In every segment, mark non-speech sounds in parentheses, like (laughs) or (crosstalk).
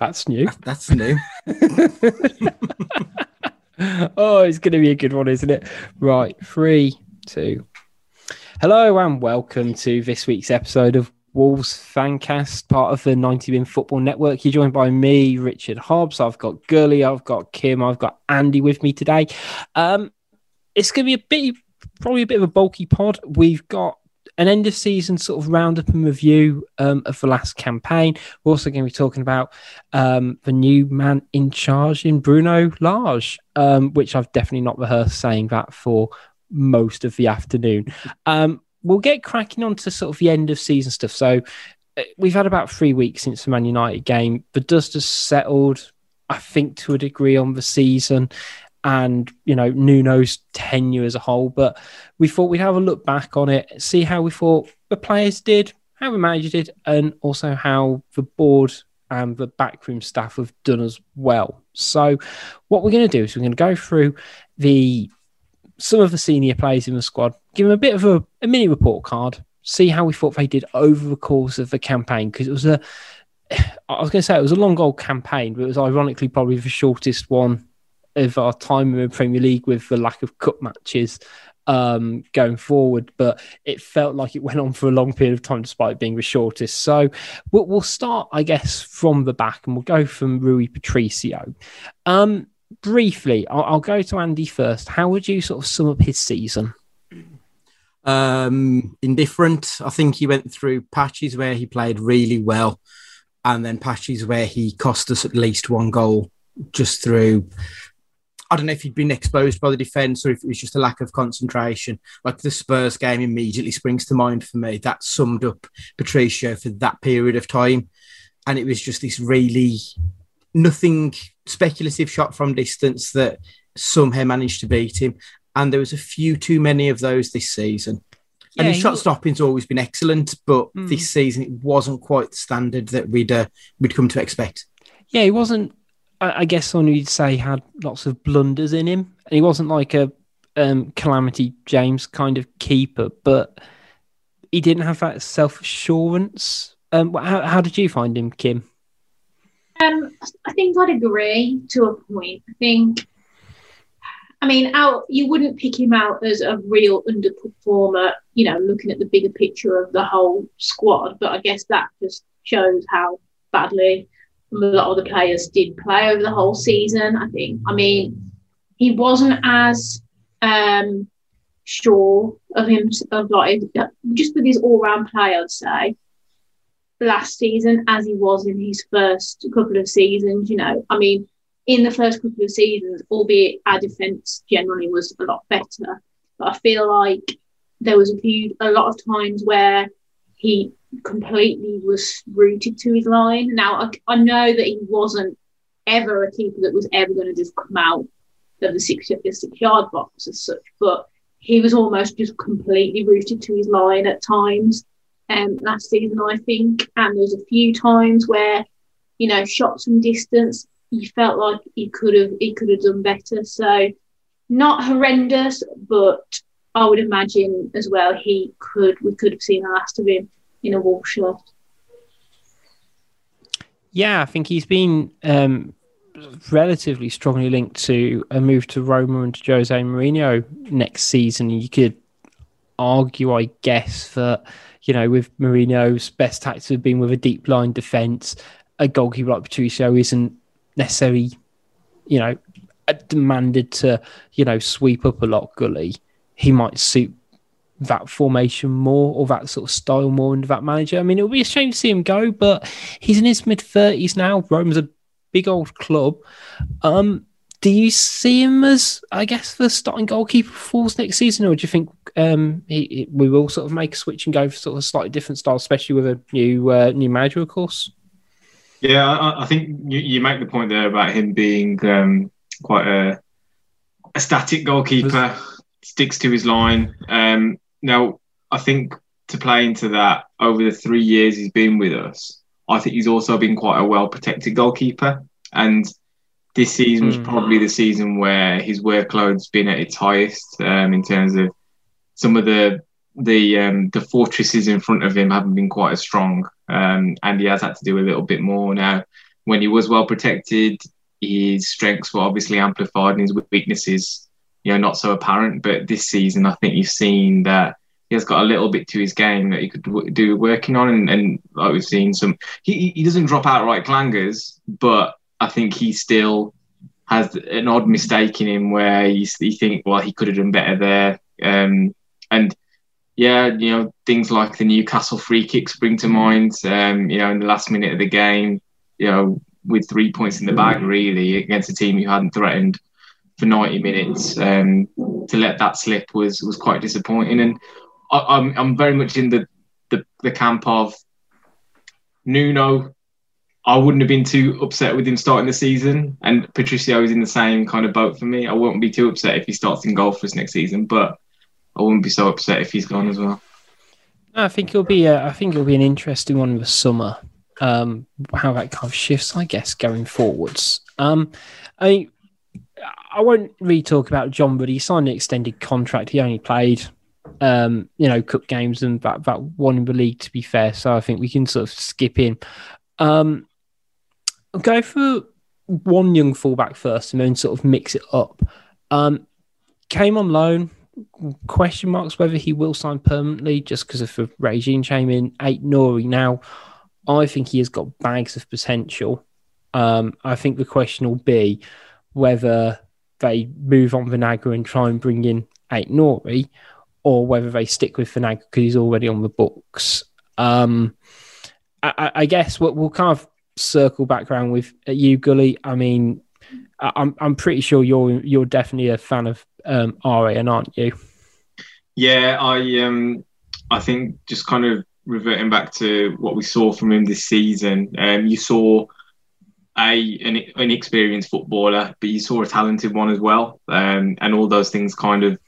That's new. That's new. (laughs) oh, it's going to be a good one, isn't it? Right, three, two. Hello and welcome to this week's episode of Wolves Fancast, part of the 90 Min Football Network. You're joined by me, Richard Hobbs. I've got Gully, I've got Kim, I've got Andy with me today. Um, it's going to be a bit, probably a bit of a bulky pod. We've got an end of season sort of roundup and review um, of the last campaign. We're also going to be talking about um, the new man in charge in Bruno Lage, um, which I've definitely not rehearsed saying that for most of the afternoon. Um, we'll get cracking on to sort of the end of season stuff. So uh, we've had about three weeks since the Man United game. The dust has settled, I think, to a degree on the season and you know Nuno's tenure as a whole. But we thought we'd have a look back on it, see how we thought the players did, how the manager did, and also how the board and the backroom staff have done as well. So what we're going to do is we're going to go through the some of the senior players in the squad, give them a bit of a, a mini report card, see how we thought they did over the course of the campaign because it was a (sighs) I was going to say it was a long old campaign, but it was ironically probably the shortest one of our time in the Premier League with the lack of cup matches um, going forward, but it felt like it went on for a long period of time despite being the shortest. So we'll, we'll start, I guess, from the back and we'll go from Rui Patricio. Um, briefly, I'll, I'll, go to Andy first. How would you sort of sum up his season? Um, indifferent. I think he went through patches where he played really well, and then patches where he cost us at least one goal just through I don't know if he'd been exposed by the defence or if it was just a lack of concentration. Like the Spurs game immediately springs to mind for me. That summed up Patricio for that period of time. And it was just this really nothing speculative shot from distance that somehow managed to beat him. And there was a few too many of those this season. Yeah, and his shot stopping's always been excellent, but mm. this season it wasn't quite the standard that we'd uh, we'd come to expect. Yeah, he wasn't I, I guess someone you'd say had lots of blunders in him, and he wasn't like a um, calamity James kind of keeper, but he didn't have that self assurance. Um, how, how did you find him, Kim? Um, I think I'd agree to a point. I think, I mean, out you wouldn't pick him out as a real underperformer, you know, looking at the bigger picture of the whole squad. But I guess that just shows how badly a lot of the players did play over the whole season. I think. I mean, he wasn't as um, sure of him of like just with his all round play. I'd say last season as he was in his first couple of seasons. You know, I mean, in the first couple of seasons, albeit our defence generally was a lot better, but I feel like there was a few a lot of times where he completely was rooted to his line. Now, I, I know that he wasn't ever a keeper that was ever going to just come out of the six, six yard box as such, but he was almost just completely rooted to his line at times um, last season, I think. And there's a few times where, you know, shots from distance, he felt like he could have he could have done better. So not horrendous, but I would imagine as well he could we could have seen the last of him in a shirt. Yeah, I think he's been um, relatively strongly linked to a move to Roma and to Jose Mourinho next season. You could argue, I guess, that you know with Mourinho's best tactics have been with a deep line defence. A goalkeeper like Patricio isn't necessarily, you know, demanded to you know sweep up a lot. Gully, he might suit that formation more or that sort of style more under that manager. I mean, it would be a shame to see him go, but he's in his mid thirties now. Rome's a big old club. Um, do you see him as, I guess, the starting goalkeeper for next season, or do you think um, he, he, we will sort of make a switch and go for sort of a slightly different style, especially with a new uh, new manager, of course? Yeah, I, I think you, you, make the point there about him being um, quite a, a static goalkeeper, sticks to his line. Um, now, I think to play into that over the three years he's been with us, I think he's also been quite a well protected goalkeeper. And this season was mm. probably the season where his workload's been at its highest um, in terms of some of the the um, the fortresses in front of him haven't been quite as strong, um, and he has had to do a little bit more now. when he was well protected, his strengths were obviously amplified and his weaknesses, you know, not so apparent. But this season, I think you've seen that he has got a little bit to his game that he could w- do working on, and, and like we've seen some, he he doesn't drop outright clangers, but I think he still has an odd mistake in him where you, you think, well, he could have done better there, um, and yeah, you know, things like the Newcastle free kicks bring to mind. Um, you know, in the last minute of the game, you know, with three points in the bag, really, against a team who hadn't threatened for 90 minutes, um, to let that slip was was quite disappointing. And I, am I'm, I'm very much in the, the, the camp of Nuno. I wouldn't have been too upset with him starting the season, and Patricio is in the same kind of boat for me. I won't be too upset if he starts in goal for us next season, but I wouldn't be so upset if he's gone as well. I think it'll be a, I think it'll be an interesting one the summer. Um, how that kind of shifts, I guess, going forwards. Um, I I won't really talk about John, but he signed an extended contract. He only played um, you know, cup games and that that one in the league. To be fair, so I think we can sort of skip in. Um, I'll go for one young fullback first, and then sort of mix it up. Um, came on loan. Question marks whether he will sign permanently just because of the regime change in Ait-Nouri. Now, I think he has got bags of potential. Um, I think the question will be whether they move on Vinagre and try and bring in Ait-Nouri, or whether they stick with Vinagre because he's already on the books. Um, I, I, guess we'll, we'll, kind of circle back around with uh, you, Gully. I mean, I'm I'm pretty sure you're you're definitely a fan of um, and aren't you? Yeah, I um I think just kind of reverting back to what we saw from him this season. Um, you saw a an inexperienced footballer, but you saw a talented one as well. Um, and all those things kind of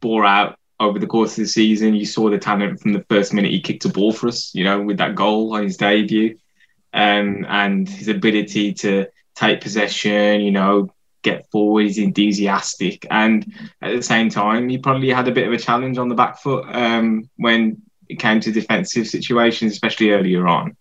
bore out over the course of the season. You saw the talent from the first minute he kicked a ball for us, you know, with that goal on his debut, um, and his ability to take possession, you know, get forward. He's enthusiastic, and at the same time, he probably had a bit of a challenge on the back foot um, when it came to defensive situations, especially earlier on.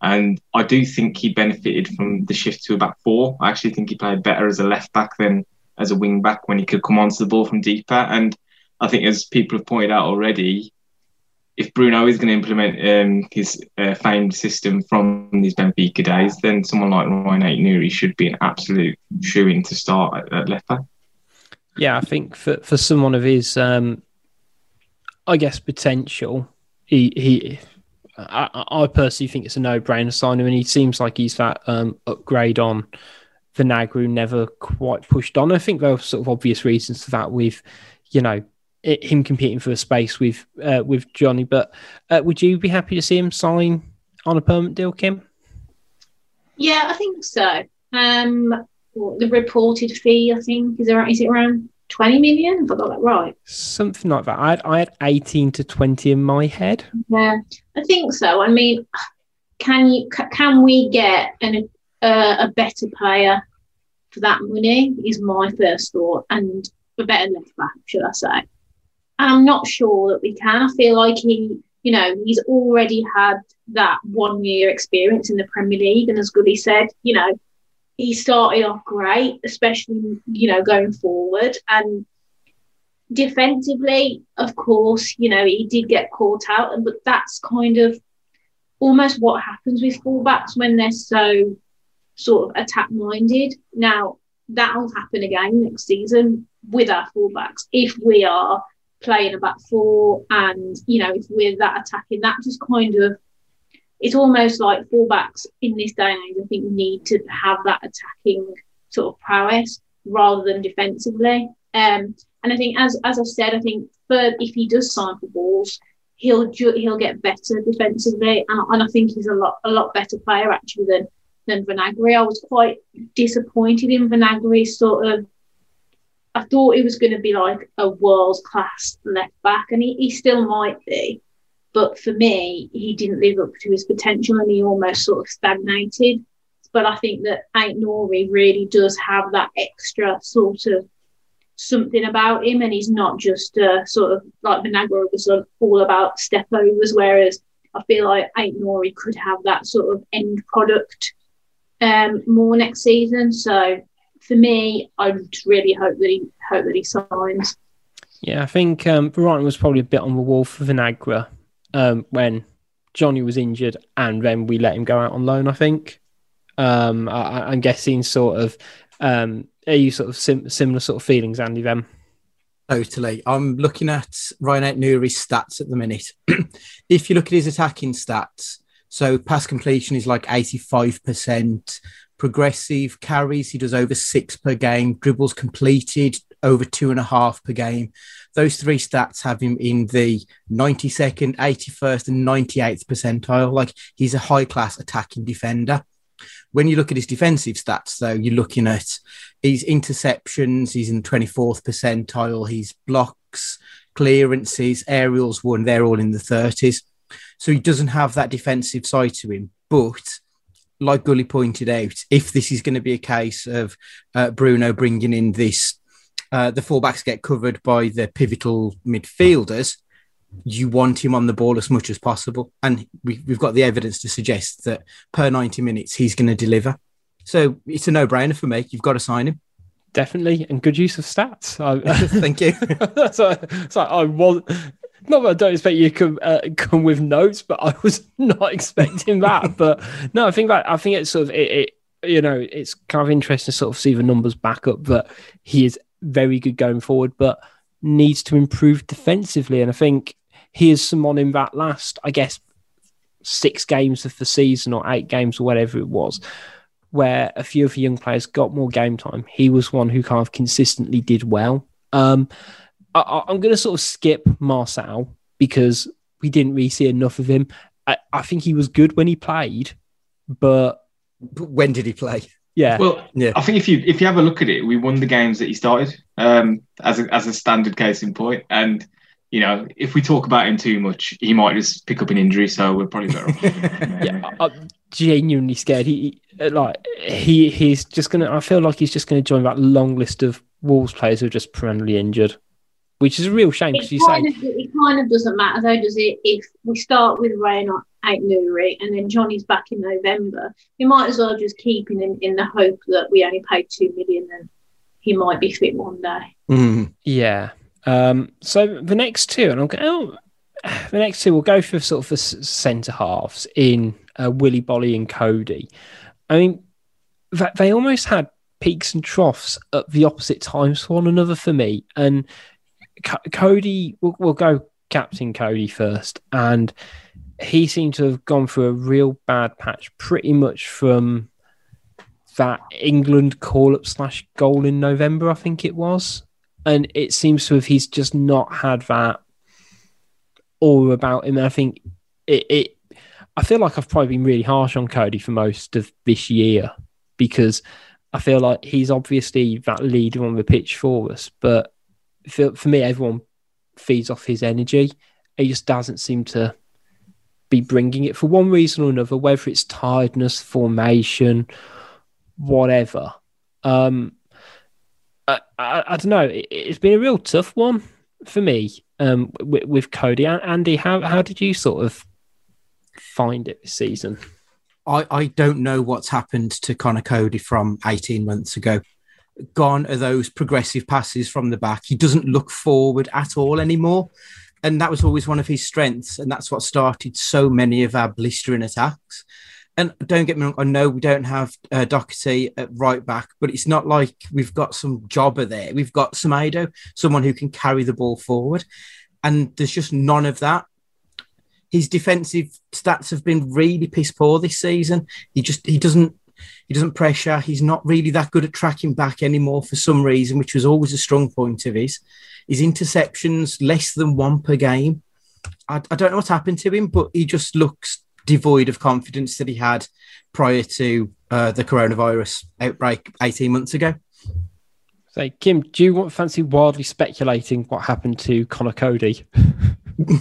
And I do think he benefited from the shift to a back four. I actually think he played better as a left back than as a wing back when he could come onto the ball from deeper. And I think, as people have pointed out already, if Bruno is going to implement um, his uh, famed system from his Benfica days, then someone like Ryan Ait-Nouri should be an absolute shoe in to start at, at left back. Yeah, I think for, for someone of his, um, I guess, potential, he, he I, I, personally think it's a no brainer signing, and he seems like he's that um, upgrade on the Vinagre, never quite pushed on. I think there are sort of obvious reasons for that with, you know, it, him competing for a space with uh, with Johnny. But uh, would you be happy to see him sign on a permanent deal, Kim? Yeah, I think so. Um, the reported fee, I think, is there is it around twenty million? If I got that right, something like that. I had, I had eighteen to twenty in my head. Yeah, I think so. I mean, can you can we get an, uh, a better player for that money? Is my first thought, and a better left back, should I say? I'm not sure that we can. I feel like he, you know, he's already had that one year experience in the Premier League. And as Goody said, you know, he started off great, especially, you know, going forward. And defensively, of course, you know, he did get caught out. But that's kind of almost what happens with fullbacks when they're so sort of attack minded. Now, that'll happen again next season with our fullbacks if we are playing a back four and you know if we're that attacking that just kind of it's almost like fullbacks in this day and age I think need to have that attacking sort of prowess rather than defensively. Um, and I think as as I said I think if he does sign for Wolves he'll ju- he'll get better defensively. And, and I think he's a lot a lot better player actually than than Vinagre I was quite disappointed in Vinagre's sort of. I thought he was going to be like a world class left back, and he, he still might be. But for me, he didn't live up to his potential and he almost sort of stagnated. But I think that Ait-Nouri really does have that extra sort of something about him, and he's not just sort of like Vinagre was all about step overs, whereas I feel like Ait-Nouri could have that sort of end product um, more next season. So for me, I would really hope that he hope that he signs. Yeah, I think um, Brighton was probably a bit on the wall for Vinagre um, when Johnny was injured, and then we let him go out on loan. I think. Um, I, am guessing sort of. Um, are you sort of sim- similar sort of feelings, Andy? Then. Totally. I'm looking at Rayan Aït-Nouri's stats at the minute. (clears throat) if you look at his attacking stats, so pass completion is like 85%, progressive carries, he does over six per game, dribbles completed over two and a half per game. Those three stats have him in the 92nd, 81st, and 98th percentile. Like he's a high class attacking defender. When you look at his defensive stats, though, you're looking at his interceptions, he's in the 24th percentile, his blocks, clearances, aerials won, they're all in the 30s. So he doesn't have that defensive side to him. But like Gully pointed out, if this is going to be a case of uh, Bruno bringing in this, uh, the fullbacks get covered by the pivotal midfielders, you want him on the ball as much as possible. And we, we've got the evidence to suggest that per 90 minutes, he's going to deliver. So it's a no brainer for me. You've got to sign him. Definitely. And good use of stats. I, (laughs) (laughs) Thank you. so, so I was. Not that I don't expect you to come, uh, come with notes, but I was (laughs) not expecting that. but no, I think that I think it's sort of it, it you know it's kind of interesting to sort of see the numbers back up that he is very good going forward, but needs to improve defensively. And I think he is someone in that last, I guess, six games of the season or eight games or whatever it was, where a few of the young players got more game time. He was one who kind of consistently did well. Um, I, am going to sort of skip Marçal because we didn't really see enough of him. I, I think he was good when he played, but when did he play? Yeah. Well, yeah. I think if you if you have a look at it, we won the games that he started um, as a as a standard case in point. point, and you know, if we talk about him too much, he might just pick up an injury. So we're probably better off. (laughs) yeah, I'm genuinely scared. He like he he's just gonna. I feel like he's just gonna join that long list of Wolves players who are just perennially injured, which is a real shame because you say of, it kind of doesn't matter though, does it? If we start with Rayan Aït-Nouri and then Johnny's back in November, we might as well just keep him in, in the hope that we only paid two million and he might be fit one day. Mm. Yeah, um, so the next two, and I'm going, oh, (sighs) the next two we'll go for sort of the centre halves in uh, Willy Boly and Coady. I mean, that they almost had peaks and troughs at the opposite times for one another for me. And C- Coady, we'll, we'll go Captain Coady first, and he seemed to have gone through a real bad patch pretty much from that England call up slash goal in November, I think it was and it seems to have he's just not had that all about him. And I think it, it I feel like I've probably been really harsh on Coady for most of this year because I feel like he's obviously that leader on the pitch for us, but for, for me, everyone feeds off his energy. He just doesn't seem to be bringing it for one reason or another, whether it's tiredness, formation, whatever. Um, I, I, don't know. It, has been a real tough one for me um, with, with, Coady. Andy, how, how did you sort of find it this season? I, I don't know what's happened to Conor Coady from 18 months ago. Gone are those progressive passes from the back. He doesn't look forward at all anymore. And that was always one of his strengths. And that's what started so many of our blistering attacks and don't get me wrong, I know we don't have uh, Doherty at right back, but it's not like we've got some jobber there. We've got Semedo, someone who can carry the ball forward, and there's just none of that. His defensive stats have been really piss poor this season. He just he doesn't he doesn't pressure. He's not really that good at tracking back anymore for some reason, which was always a strong point of his. His interceptions less than one per game. I, I don't know what's happened to him, but he just looks devoid of confidence that he had prior to uh, the coronavirus outbreak 18 months ago. So, Kim, do you want fancy wildly speculating what happened to Conor Coady? (laughs) um,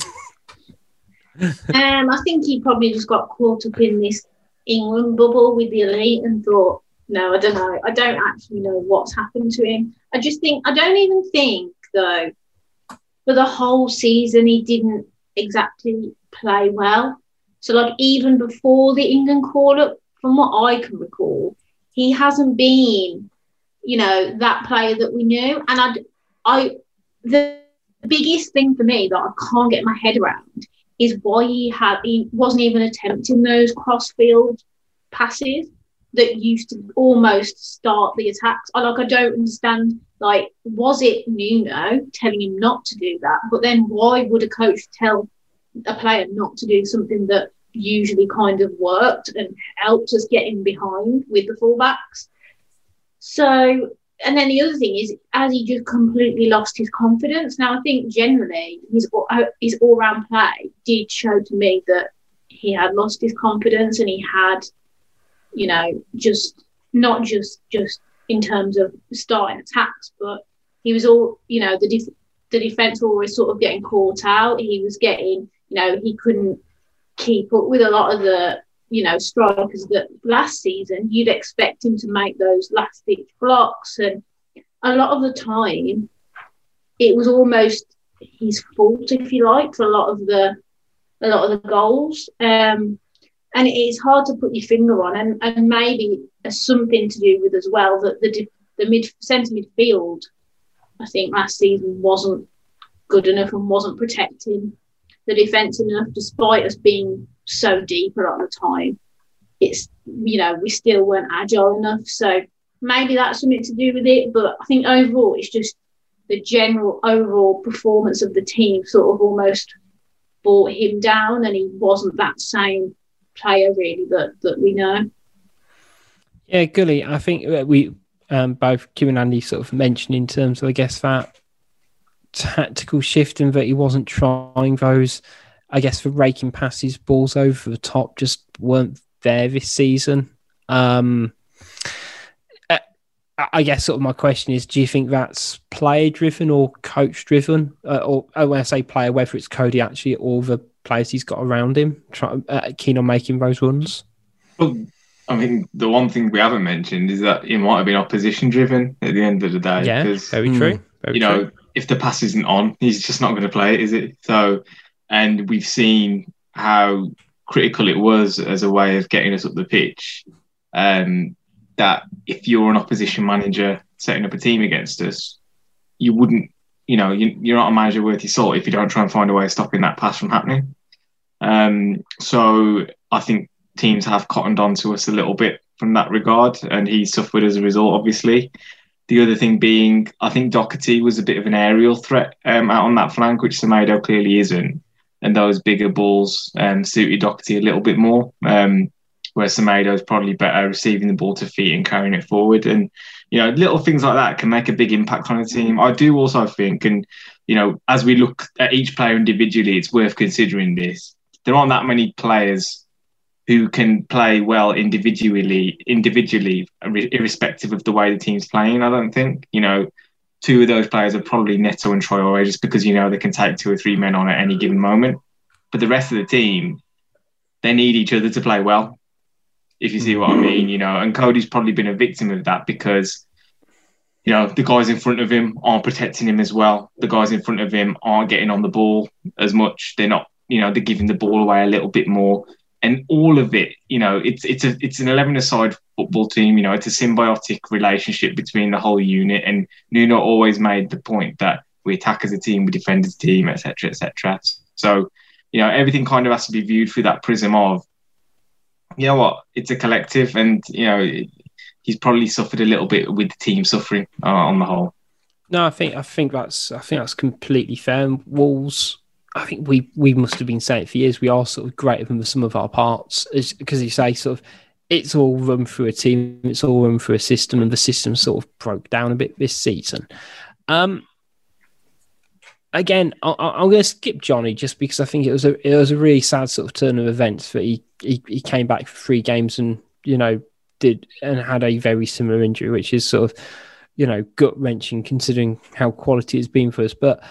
I think he probably just got caught up in this England bubble with the elite and thought, no, I don't know. I don't actually know what's happened to him. I just think, I don't even think, though, for the whole season, he didn't exactly play well. So like even before the England call up, from what I can recall, he hasn't been, you know, that player that we knew. And I, I, the biggest thing for me that I can't get my head around is why he had he wasn't even attempting those crossfield passes that used to almost start the attacks. I like I don't understand. Like, was it Nuno telling him not to do that? But then why would a coach tell a player not to do something that usually kind of worked and helped us get in behind with the fullbacks? So and then the other thing is, as he just completely lost his confidence. Now, I think generally his uh, his all round play did show to me that he had lost his confidence and he had, you know, just not just just in terms of starting attacks, but he was all, you know, the def- the defense always sort of getting caught out. He was getting, you know, he couldn't keep up with a lot of the you know, strikers that last season you'd expect him to make those last ditch blocks. And a lot of the time, it was almost his fault, if you like, for a lot of the a lot of the goals. Um, and it's hard to put your finger on, and, and maybe something to do with as well that the the mid centre midfield, I think last season wasn't good enough and wasn't protecting the defence enough, despite us being so deep a lot of the time. It's you know we still weren't agile enough, so maybe that's something to do with it. But I think overall, it's just the general overall performance of the team sort of almost brought him down, and he wasn't that same player really that that we know. Yeah, Gully, I think we um, both Kim and Andy sort of mentioned in terms of I guess that tactical shift and that he wasn't trying those I guess for raking passes, balls over the top just weren't there this season. Um, I guess sort of my question is: Do you think that's player driven or coach driven? Uh, or uh, when I say player, whether it's Coady actually or the players he's got around him, try, uh, keen on making those runs. Well, I mean, the one thing we haven't mentioned is that it might have been opposition driven at the end of the day. Yeah, very true. Very you true. know, if the pass isn't on, he's just not going to play it, is it? So and we've seen how critical it was as a way of getting us up the pitch. Um, that if you're an opposition manager setting up a team against us, you wouldn't, you know, you, are not a manager worth your salt if you don't try and find a way of stopping that pass from happening. Um, so I think teams have cottoned on to us a little bit from that regard, and he suffered as a result, obviously. The other thing being, I think Doherty was a bit of an aerial threat um, out on that flank, which Semedo clearly isn't and those bigger balls um, suited Doherty a little bit more. Um, where Semedo is probably better receiving the ball to feet and carrying it forward. And, you know, little things like that can make a big impact on a team. I do also think, and, you know, as we look at each player individually, it's worth considering this. There aren't that many players who can play well individually, individually, irrespective of the way the team's playing. I don't think, you know, two of those players are probably Neto and Traore just because you know they can take two or three men on at any given moment. But the rest of the team, they need each other to play well. If you see what I mm-hmm. mean, you know, and Coady's probably been a victim of that because you know the guys in front of him aren't protecting him as well. The guys in front of him aren't getting on the ball as much. They're not, you know, they're giving the ball away a little bit more and all of it, you know, it's it's a it's an eleven-a-side football team. You know, it's a symbiotic relationship between the whole unit. And Nuno always made the point that we attack as a team, we defend as a team, etc., etc. So, you know, everything kind of has to be viewed through that prism of, you know what, it's a collective, and you know, he's probably suffered a little bit with the team suffering uh, on the whole. No, I think I think that's I think that's completely fair. Wolves I think we we must have been saying for years we are sort of greater than the sum of our parts, because you say sort of it's all run through a team, it's all run through a system, and the system sort of broke down a bit this season. Um, again, I, am going to skip Johnny just because I think it was a it was a really sad sort of turn of events that he, he he came back for three games and you know did and had a very similar injury, which is sort of you know, gut wrenching considering how quality it's been for us. But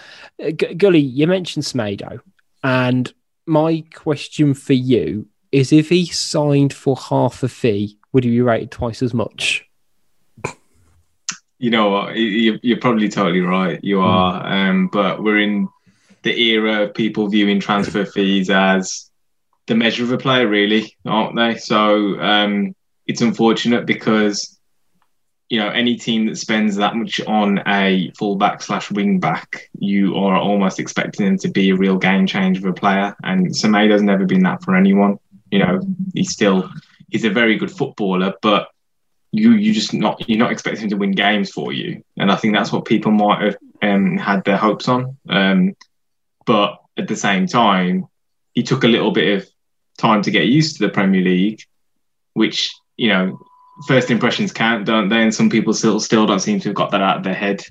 uh, G- Gully, you mentioned Semedo, and my question for you is: if he signed for half a fee, would he be rated twice as much? You know what? You're probably totally right. You hmm. are, um, but we're in the era of people viewing transfer (laughs) fees as the measure of a player, really, aren't they? So, um, it's unfortunate because you know any team that spends that much on a fullback slash wing back, you are almost expecting them to be a real game changer of a player. And Semedo's never been that for anyone. You know, he's still he's a very good footballer, but you you just not you're not expecting him to win games for you. And I think that's what people might have um, had their hopes on. Um, but at the same time, he took a little bit of time to get used to the Premier League, which you know first impressions count, don't they? And some people still still don't seem to have got that out of their head.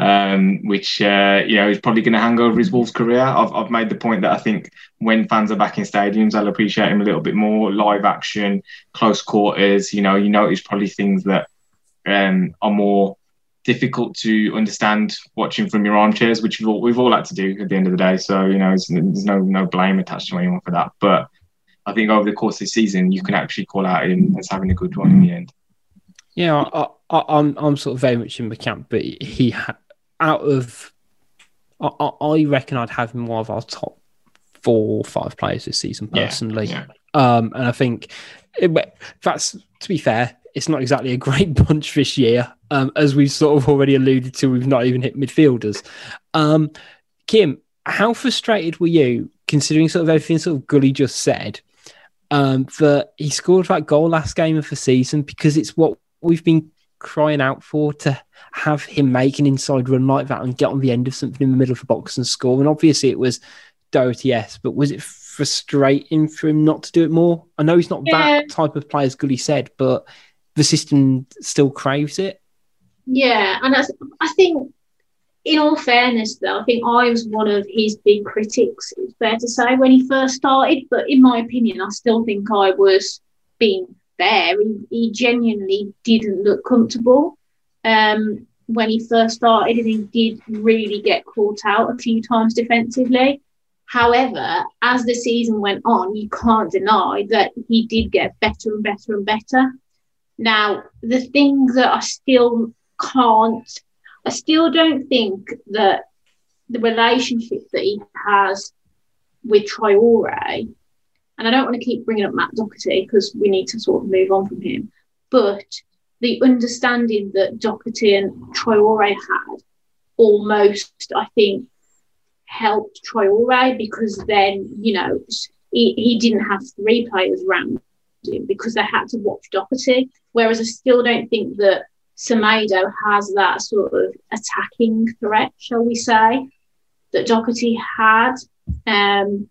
Um, which uh, you know is probably going to hang over his Wolves career. I've, I've made the point that I think when fans are back in stadiums, they'll appreciate him a little bit more. Live action, close quarters. You know, you notice probably things that um, are more difficult to understand watching from your armchairs, which we've all, we've all had to do at the end of the day. So you know, there's no no blame attached to anyone for that. But I think over the course of the season, you can actually call out him as having a good one in the end. Yeah, I, am I'm, I'm sort of very much in the camp, but he ha- out of I, I reckon I'd have him one of our top four or five players this season personally. Yeah, yeah. Um, and I think it, that's to be fair, it's not exactly a great (laughs) bunch this year. Um, as we've sort of already alluded to, we've not even hit midfielders. Um, Kim, how frustrated were you considering sort of everything sort of Gully just said? Um, that he scored that goal last game of the season because it's what we've been crying out for to have him make an inside run like that and get on the end of something in the middle of the box and score. And obviously it was Doherty, yes, but was it frustrating for him not to do it more? I know he's not yeah. that type of player, as Gully said, but the system still craves it. Yeah, and I, I think, in all fairness, though, I think I was one of his big critics. It's fair to say when he first started, but in my opinion, I still think I was being fair. He, he genuinely didn't look comfortable um, when he first started, and he did really get caught out a few times defensively. However, as the season went on, you can't deny that he did get better and better and better. Now, the thing that I still can't, I still don't think that the relationship that he has with Traore, and I don't want to keep bringing up Matt Doherty because we need to sort of move on from him, but the understanding that Doherty and Traore had almost, I think, helped Traore because then, you know, he, he didn't have three players around him because they had to watch Doherty. Whereas I still don't think that Semedo has that sort of attacking threat, shall we say, that Doherty had. Um,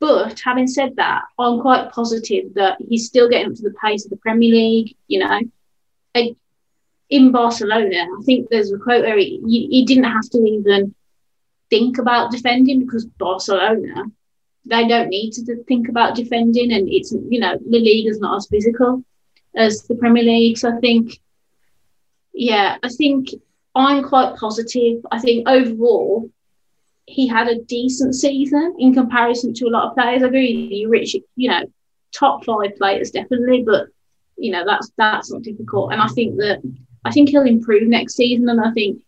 but having said that, I'm quite positive that he's still getting up to the pace of the Premier League. You know, in Barcelona, I think there's a quote where he, he didn't have to even think about defending because Barcelona, they don't need to think about defending, and it's you know the league is not as physical as the Premier League. So I think, yeah, I think I'm quite positive. I think overall, he had a decent season in comparison to a lot of players. I agree with you, Rich. You know, top five players definitely, but you know that's that's not difficult. And I think that I think he'll improve next season, and I think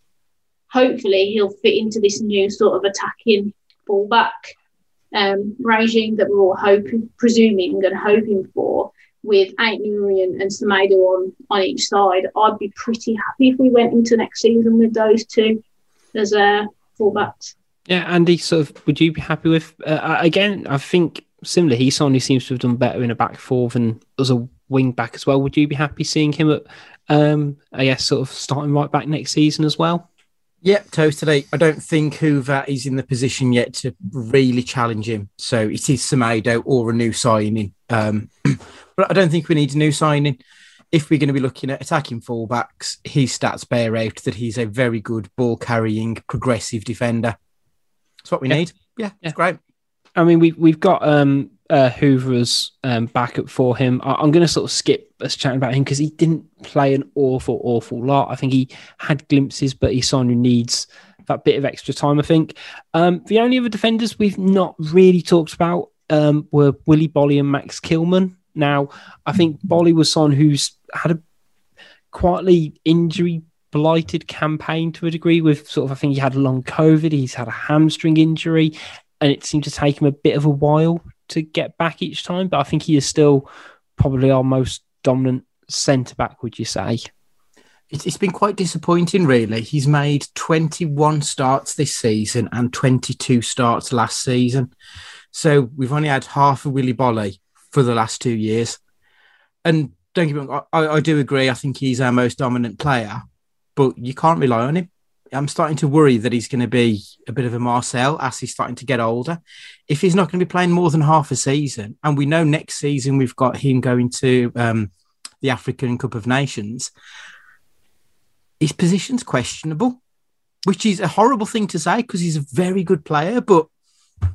hopefully he'll fit into this new sort of attacking fullback um, regime that we're all hoping, presuming, and hoping for with Ait-Nouri and, and Semedo on, on each side, I'd be pretty happy if we went into next season with those two as uh, fullbacks. Yeah, Andy, sort of, would you be happy with? Uh, again, I think similar. Someone who seems to have done better in a back four than as a wing back as well. Would you be happy seeing him at, um, I guess, sort of starting right back next season as well? Yeah, totally. I don't think Hoever is in the position yet to really challenge him. So it is Semedo or a new signing. Um, (clears throat) but I don't think we need a new signing. If we're going to be looking at attacking fullbacks, his stats bear out that he's a very good ball carrying, progressive defender. That's what we yeah. need. Yeah, yeah, it's great. I mean, we've we've got um, uh, Hoever's um, backup for him. I, am going to sort of skip us chatting about him because he didn't play an awful, awful lot. I think he had glimpses, but he's someone who needs that bit of extra time. I think um, the only other defenders we've not really talked about um, were Willy Boly and Max Kilman. Now, I think Boly was someone who's had a quietly injury blighted campaign to a degree. With sort of, I think he had long COVID. He's had a hamstring injury, and it seemed to take him a bit of a while to get back each time. But I think he is still probably our most dominant centre back? Would you say? It's, been quite disappointing, really. He's made 21 starts this season and 22 starts last season. So we've only had half of Willy Boly for the last two years. And don't get me wrong, I, I do agree. I think he's our most dominant player, but you can't rely on him. I'm starting to worry that he's going to be a bit of a Marçal as he's starting to get older. If he's not going to be playing more than half a season, and we know next season we've got him going to um, the African Cup of Nations, his position's questionable, which is a horrible thing to say because he's a very good player. But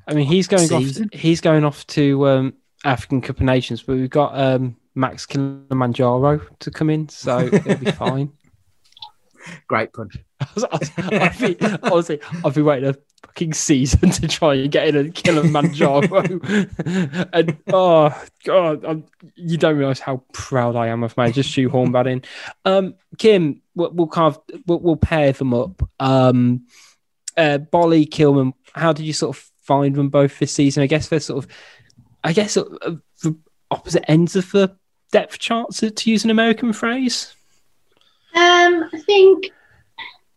I mean, he's going Season. off. He's going off to um, African Cup of Nations, but we've got um, Max Kilimanjaro to come in, so it'll be (laughs) fine. Great pun. (laughs) I've been, honestly, I've been waiting a fucking season to try and get in a Kilimanjaro. (laughs) and oh god, I'm, you don't realize how proud I am of my just shoehorn that in. Um, Kim, we'll, we'll kind of we'll, we'll pair them up. Um, uh, Boly, Kilman. How did you sort of find them both this season? I guess they're sort of, I guess sort of, the opposite ends of the depth charts, to use an American phrase. Um, I think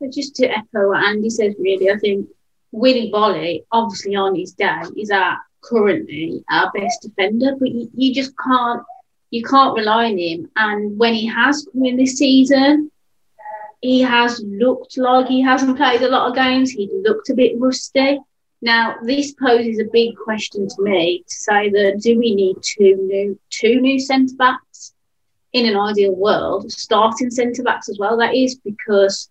just to echo what Andy says, really, I think Willy Boly, obviously on his day, is our currently our best defender, but you, you just can't you can't rely on him. And when he has come in this season, he has looked like he hasn't played a lot of games. He looked a bit rusty. Now, this poses a big question to me to say that do we need two new two new centre backs in an ideal world, starting centre backs as well? That is because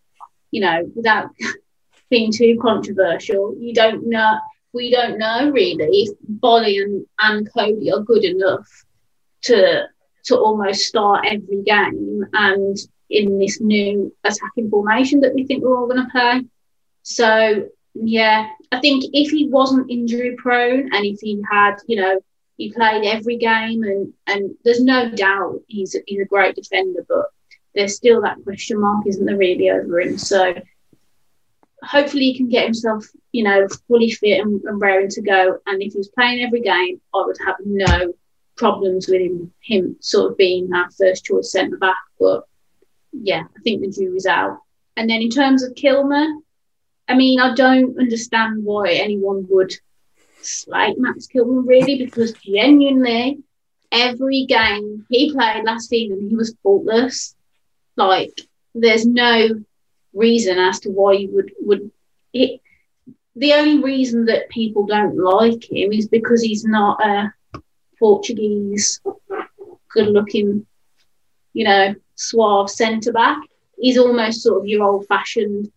you know, without (laughs) being too controversial, you don't know. We don't know really if Boly and, and Coady are good enough to to almost start every game and in this new attacking formation that we think we're all going to play. So yeah, I think if he wasn't injury prone and if he had, you know, he played every game and and there's no doubt he's he's a great defender, but there's still that question mark, isn't there, really over him? So hopefully he can get himself, you know, fully fit and, and raring to go. And if he's playing every game, I would have no problems with him, him sort of being our first choice centre back. But yeah, I think the jury's out. And then in terms of Kilmer, I mean, I don't understand why anyone would slate Max Kilmer really, because genuinely, every game he played last season, he was faultless. Like, there's no reason as to why you would would it, the only reason that people don't like him is because he's not a Portuguese good looking, you know, suave centre back. He's almost sort of your old fashioned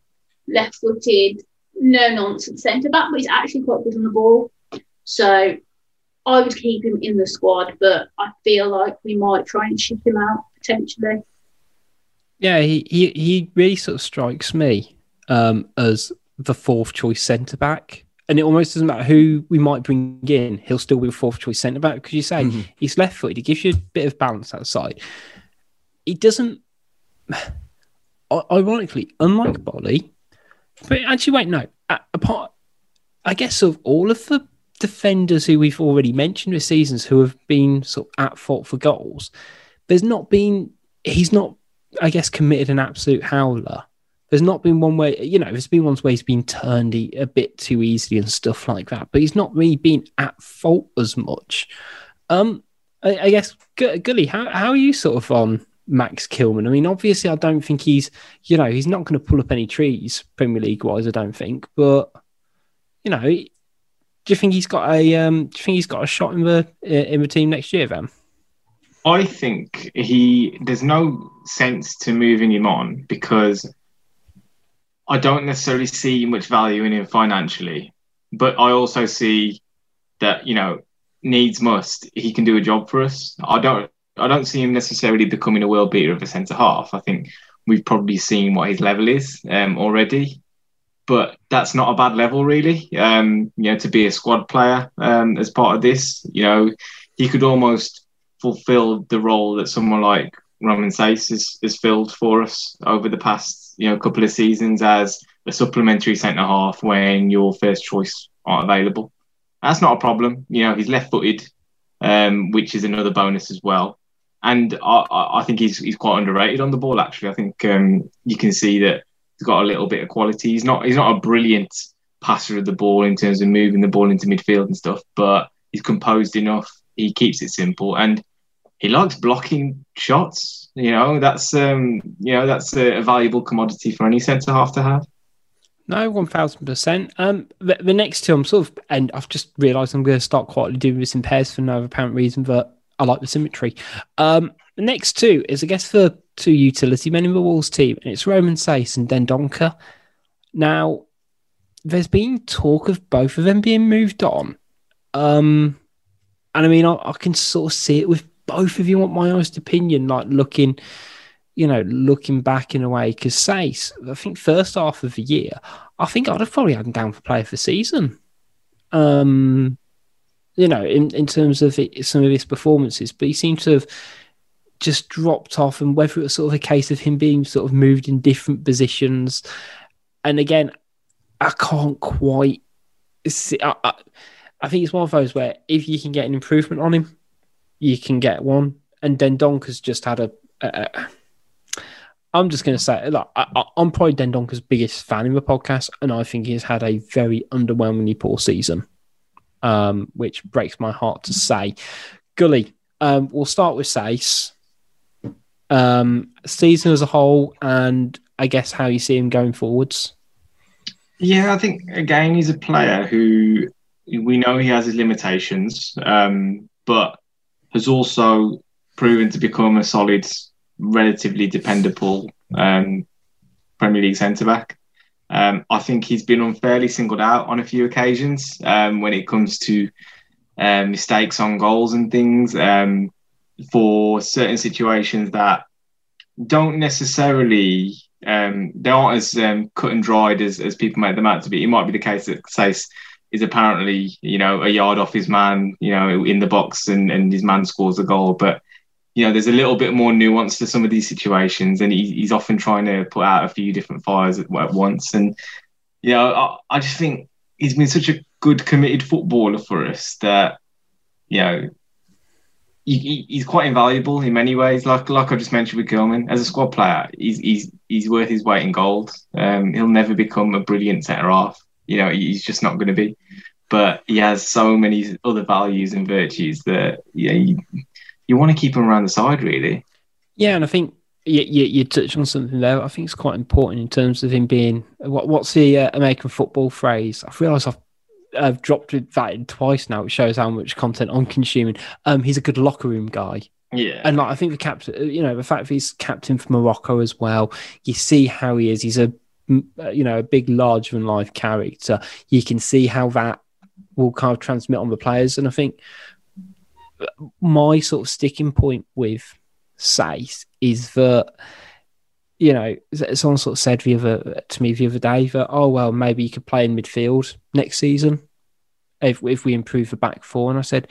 left footed, no nonsense centre back, but he's actually quite good on the ball. So I would keep him in the squad, but I feel like we might try and ship him out potentially. Yeah, he, he, he really sort of strikes me um, as the fourth choice centre back. And it almost doesn't matter who we might bring in, he'll still be a fourth choice centre back because you say Mhm. he's left footed, he gives you a bit of balance outside. He doesn't, ironically, unlike Boly, but actually, wait, no, apart, I guess, of all of the defenders who we've already mentioned this seasons who have been sort of at fault for goals, there's not been, he's not I guess, committed an absolute howler. There's not been one where, you know, there's been ones where he's been turned a bit too easily and stuff like that, but he's not really been at fault as much. Um, I, I guess, Gu- Gully, how, how are you sort of on Max Kilman? I mean, obviously, I don't think he's, you know, he's not going to pull up any trees Premier League wise, I don't think, but, you know, do you think he's got a, um, do you think he's got a shot in the, in the team next year, Van? I think he there's no sense to moving him on because I don't necessarily see much value in him financially, but I also see that you know needs must he can do a job for us. I don't I don't see him necessarily becoming a world beater of a centre half. I think we've probably seen what his level is um, already, but that's not a bad level really. Um, you know, to be a squad player um, as part of this, you know, he could almost fulfill the role that someone like Roman Saïss has, has filled for us over the past you know couple of seasons as a supplementary centre half when your first choice aren't available. That's not a problem. You know, he's left footed, um, which is another bonus as well. and I, I think he's he's quite underrated on the ball. Actually, I think um, you can see that he's got a little bit of quality. He's not he's not a brilliant passer of the ball in terms of moving the ball into midfield and stuff, but he's composed enough. He keeps it simple, and he likes blocking shots. You know, that's um, you know that's a, valuable commodity for any centre half to have. No, one thousand percent. Um, the, the next two, I'm sort of, and I've just realised I'm going to start quietly doing this in pairs for no apparent reason, but I like the symmetry. Um, the next two is, I guess, for two utility men in the Wolves team, and it's Roman Saïss and Dendoncker. Now, there's been talk of both of them being moved on. Um, and I mean, I, I can sort of see it with both of you, want my honest opinion, like looking, you know, looking back in a way, because Saïss, I think first half of the year, I think I'd have probably had him down for player of the season. Um, you know, in, in terms of it, some of his performances, but he seems to have just dropped off, and whether it was sort of a case of him being sort of moved in different positions. And again, I can't quite see. I, I, I think it's one of those where if you can get an improvement on him, you can get one. And Dendoncker's just had a. a, a I'm just going to say, look, I, am probably Dendoncker's biggest fan in the podcast, and I think he's had a very underwhelmingly poor season um, which breaks my heart to say. Gully, um, we'll start with Saïss. Um, season as a whole, and I guess how you see him going forwards. Yeah, I think again he's a player who we know he has his limitations, um, but has also proven to become a solid, relatively dependable um, Premier League centre back. Um, I think he's been unfairly singled out on a few occasions um, when it comes to um, mistakes on goals and things um, for certain situations that don't necessarily um, they aren't as cut and dried as, as people make them out to be. It might be the case that Saïss is apparently you know a yard off his man, you know, in the box and, and his man scores a goal, but you know, there's a little bit more nuance to some of these situations, and he, he's often trying to put out a few different fires at, at once. And you know, I, I, just think he's been such a good, committed footballer for us that you know he, he's quite invaluable in many ways. Like like I just mentioned with Kilman, as a squad player, he's he's he's worth his weight in gold. Um, he'll never become a brilliant centre half. You know, he's just not going to be. But he has so many other values and virtues that yeah, you, you want to keep him around the side, really. Yeah, and I think you, you, you touched on something there. I think it's quite important in terms of him being what, what's the uh, American football phrase? I've realised I've I've dropped that in twice now, which shows how much content I'm consuming. Um, he's a good locker room guy. Yeah, and like I think the captain, you know, the fact that he's captain for Morocco as well. You see how he is. He's a Uh, you know a big, larger than life character. You can see how that will kind of transmit on the players, and I think uh, my sort of sticking point with Saïss is that you know someone sort of said the other to me the other day that oh well maybe you could play in midfield next season if if we improve the back four and I said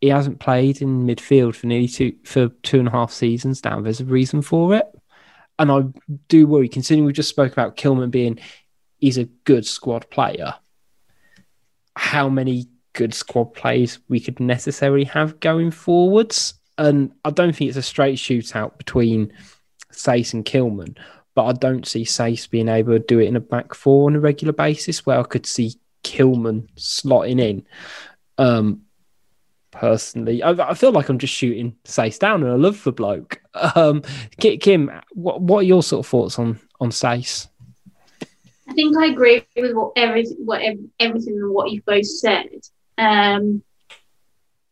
he hasn't played in midfield for nearly two for two and a half seasons now. There's a reason for it, and I do worry considering we just spoke about Kilman being he's a good squad player. How many good squad plays we could necessarily have going forwards. And I don't think it's a straight shootout between Saïss and Kilman, but I don't see Saïss being able to do it in a back four on a regular basis where I could see Kilman slotting in. Um, personally, I, I, feel like I'm just shooting Saïss down, and I love the bloke. Um, Kim, what, what are your sort of thoughts on on Saïss? I think I agree with what every, what everything and what you've both said. Um,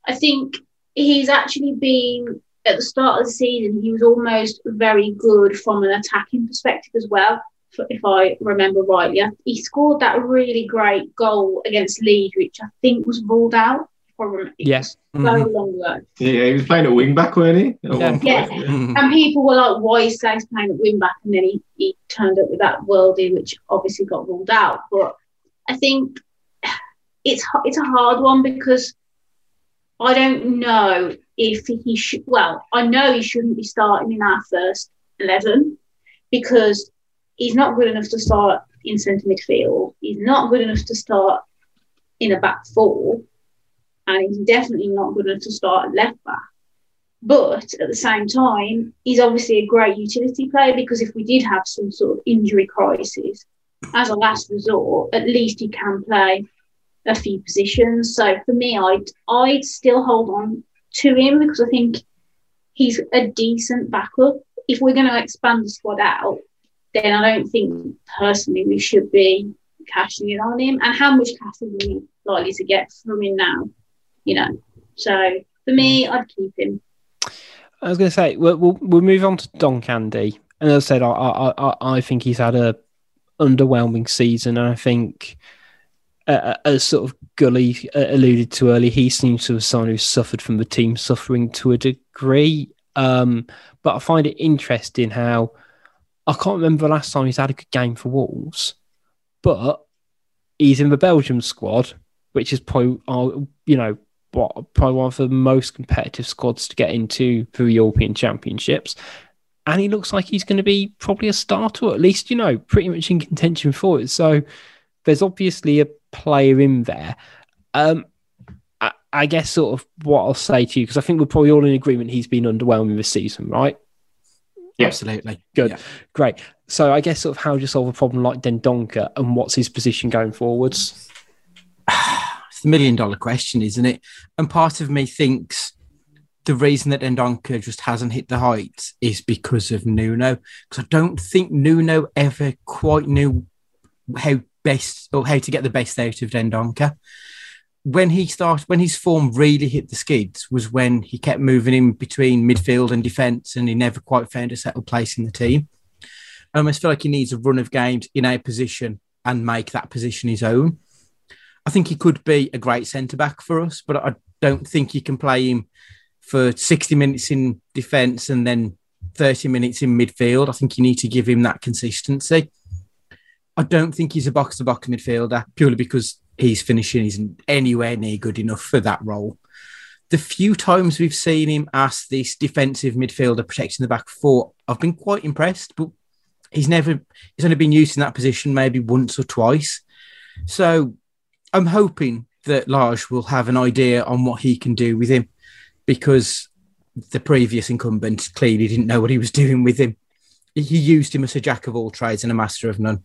I think he's actually been at the start of the season. He was almost very good from an attacking perspective as well. If I remember rightly, he scored that really great goal against Leeds, which I think was ruled out. Yes. So mm-hmm. long ago. Yeah, he was playing at wing back, weren't he? Yeah. yeah. and people were like, why is Saïss playing at wing back? And then he, he turned up with that worldie, which obviously got ruled out. But I think it's it's a hard one because I don't know if he should. Well, I know he shouldn't be starting in our first eleven because he's not good enough to start in centre midfield. He's not good enough to start in a back four, and he's definitely not good enough to start left back. But at the same time, he's obviously a great utility player because if we did have some sort of injury crisis, as a last resort, at least he can play a few positions. So for me, I'd I'd still hold on to him because I think he's a decent backup. If we're going to expand the squad out, then I don't think personally we should be cashing in on him. And how much cash are we likely to get from him now? You know, so for me, I'd keep him. I was going to say we'll, we'll, we'll move on to Dendoncker, and as I said, I I I, I think he's had a underwhelming season, and I think. Uh, as sort of Gully uh, alluded to earlier, he seems to have someone who's suffered from the team suffering to a degree. Um, but I find it interesting how I can't remember the last time he's had a good game for Wolves, but he's in the Belgium squad, which is probably, uh, you know, what, probably one of the most competitive squads to get into for the European Championships. And he looks like he's going to be probably a starter, at least, you know, pretty much in contention for it. So there's obviously a player in there. Um, I, I guess sort of what I'll say to you, because I think we're probably all in agreement he's been underwhelming this season, right? Yeah. Absolutely. Good. Yeah. Great. So I guess sort of how do you solve a problem like Dendoncker and what's his position going forwards? The million dollar question, isn't it? And part of me thinks the reason that Dendoncker just hasn't hit the heights is because of Nuno. Because I don't think Nuno ever quite knew how best or how to get the best out of Dendoncker. When he started, when his form really hit the skids, was when he kept moving in between midfield and defence, and he never quite found a settled place in the team. I almost feel like he needs a run of games in a position and make that position his own. I think he could be a great centre back for us, but I don't think you can play him for 60 minutes in defence and then 30 minutes in midfield. I think you need to give him that consistency. I don't think he's a box to box midfielder purely because his finishing isn't anywhere near good enough for that role. The few times we've seen him as this defensive midfielder protecting the back four, I've been quite impressed, but he's never, he's only been used in that position maybe once or twice. So I'm hoping that Lage will have an idea on what he can do with him because the previous incumbent clearly didn't know what he was doing with him. He used him as a jack of all trades and a master of none.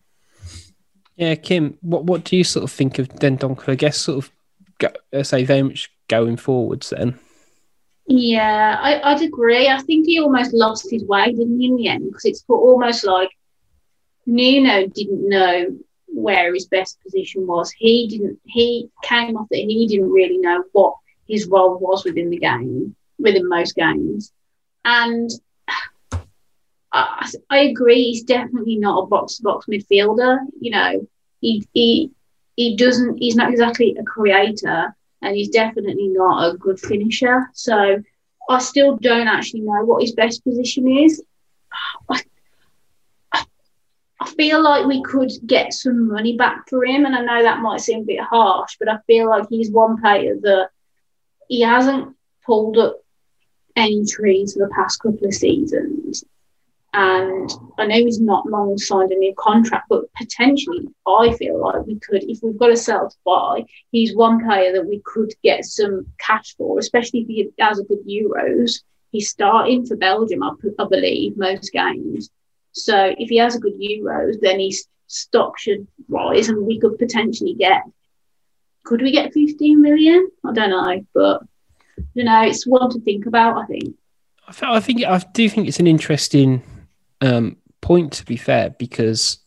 Yeah, Kim, what what do you sort of think of Dendoncker? I guess sort of, go, uh, say very much going forwards then. Yeah, I, I'd agree. I think he almost lost his way, didn't he, in the end? Because it's almost like Nuno didn't know where his best position was. He didn't. He came off that he didn't really know what his role was within the game, within most games, and (sighs) I, I agree. He's definitely not a box to box midfielder. You know, he he he doesn't. He's not exactly a creator, and he's definitely not a good finisher. So I still don't actually know what his best position is. I, feel like we could get some money back for him, and I know that might seem a bit harsh, but I feel like he's one player that he hasn't pulled up any trees for the past couple of seasons. And I know he's not long signed a new contract, but potentially I feel like we could, if we've got a sell to buy, he's one player that we could get some cash for, especially if he has a good Euros. He's starting for Belgium, I, I believe, most games. So if he has a good Euros, then his stock should rise and we could potentially get, could we get 15 million? I don't know, but you know, it's one to think about, I think. I think I do think it's an interesting um, point, to be fair, because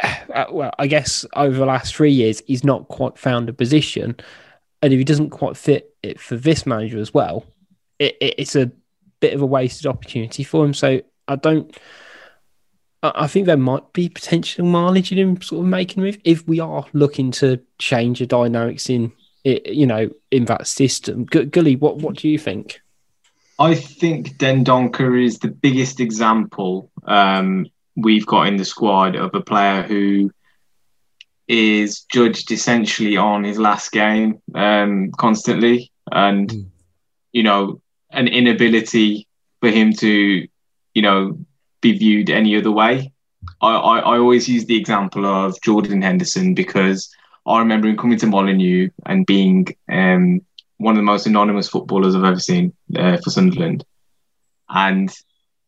uh, well, I guess over the last three years, he's not quite found a position, and if he doesn't quite fit it for this manager as well, it, it, it's a bit of a wasted opportunity for him. So I don't. I think there might be potential mileage in him sort of making a move if we are looking to change the dynamics in it, you know, in that system. Gully, what what do you think? I think Dendoncker is the biggest example um, we've got in the squad of a player who is judged essentially on his last game um, constantly, and mm. you know, an inability for him to, you know, be viewed any other way. I, I, I always use the example of Jordan Henderson because I remember him coming to Molineux and being um, one of the most anonymous footballers I've ever seen uh, for Sunderland, and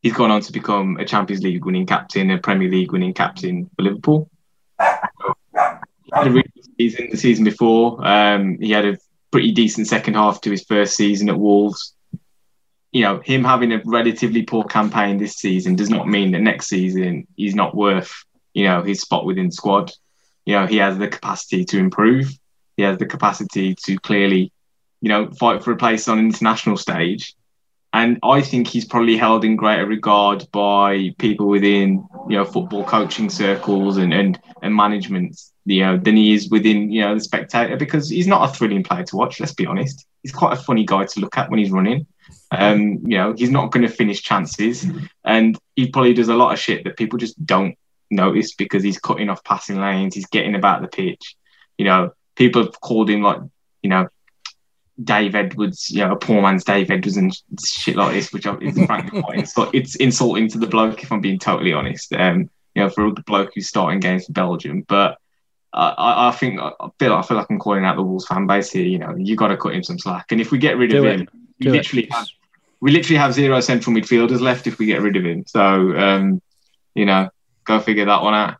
he's gone on to become a Champions League winning captain, a Premier League winning captain for Liverpool. He had a really good season the season before. Um, he had a pretty decent second half to his first season at Wolves. You know, him having a relatively poor campaign this season does not mean that next season he's not worth, you know, his spot within squad. You know, he has the capacity to improve. He has the capacity to clearly, you know, fight for a place on an international stage. And I think he's probably held in greater regard by people within, you know, football coaching circles and and, and management, you know, than he is within, you know, the spectator because he's not a thrilling player to watch. Let's be honest. He's quite a funny guy to look at when he's running. Um, you know, he's not going to finish chances, and he probably does a lot of shit that people just don't notice because he's cutting off passing lanes. He's getting about the pitch. You know, people have called him like, you know, Dave Edwards, you know, a poor man's Dave Edwards and shit like this, which is frankly (laughs) quite insult- it's insulting to the bloke if I'm being totally honest. Um, you know, for a bloke who's starting games for Belgium, but I, I think I feel I feel like I'm calling out the Wolves fan base here. You know, you got to cut him some slack, and if we get rid Do of it. him, Do it. literally have, we literally have zero central midfielders left if we get rid of him. So, um, you know, go figure that one out.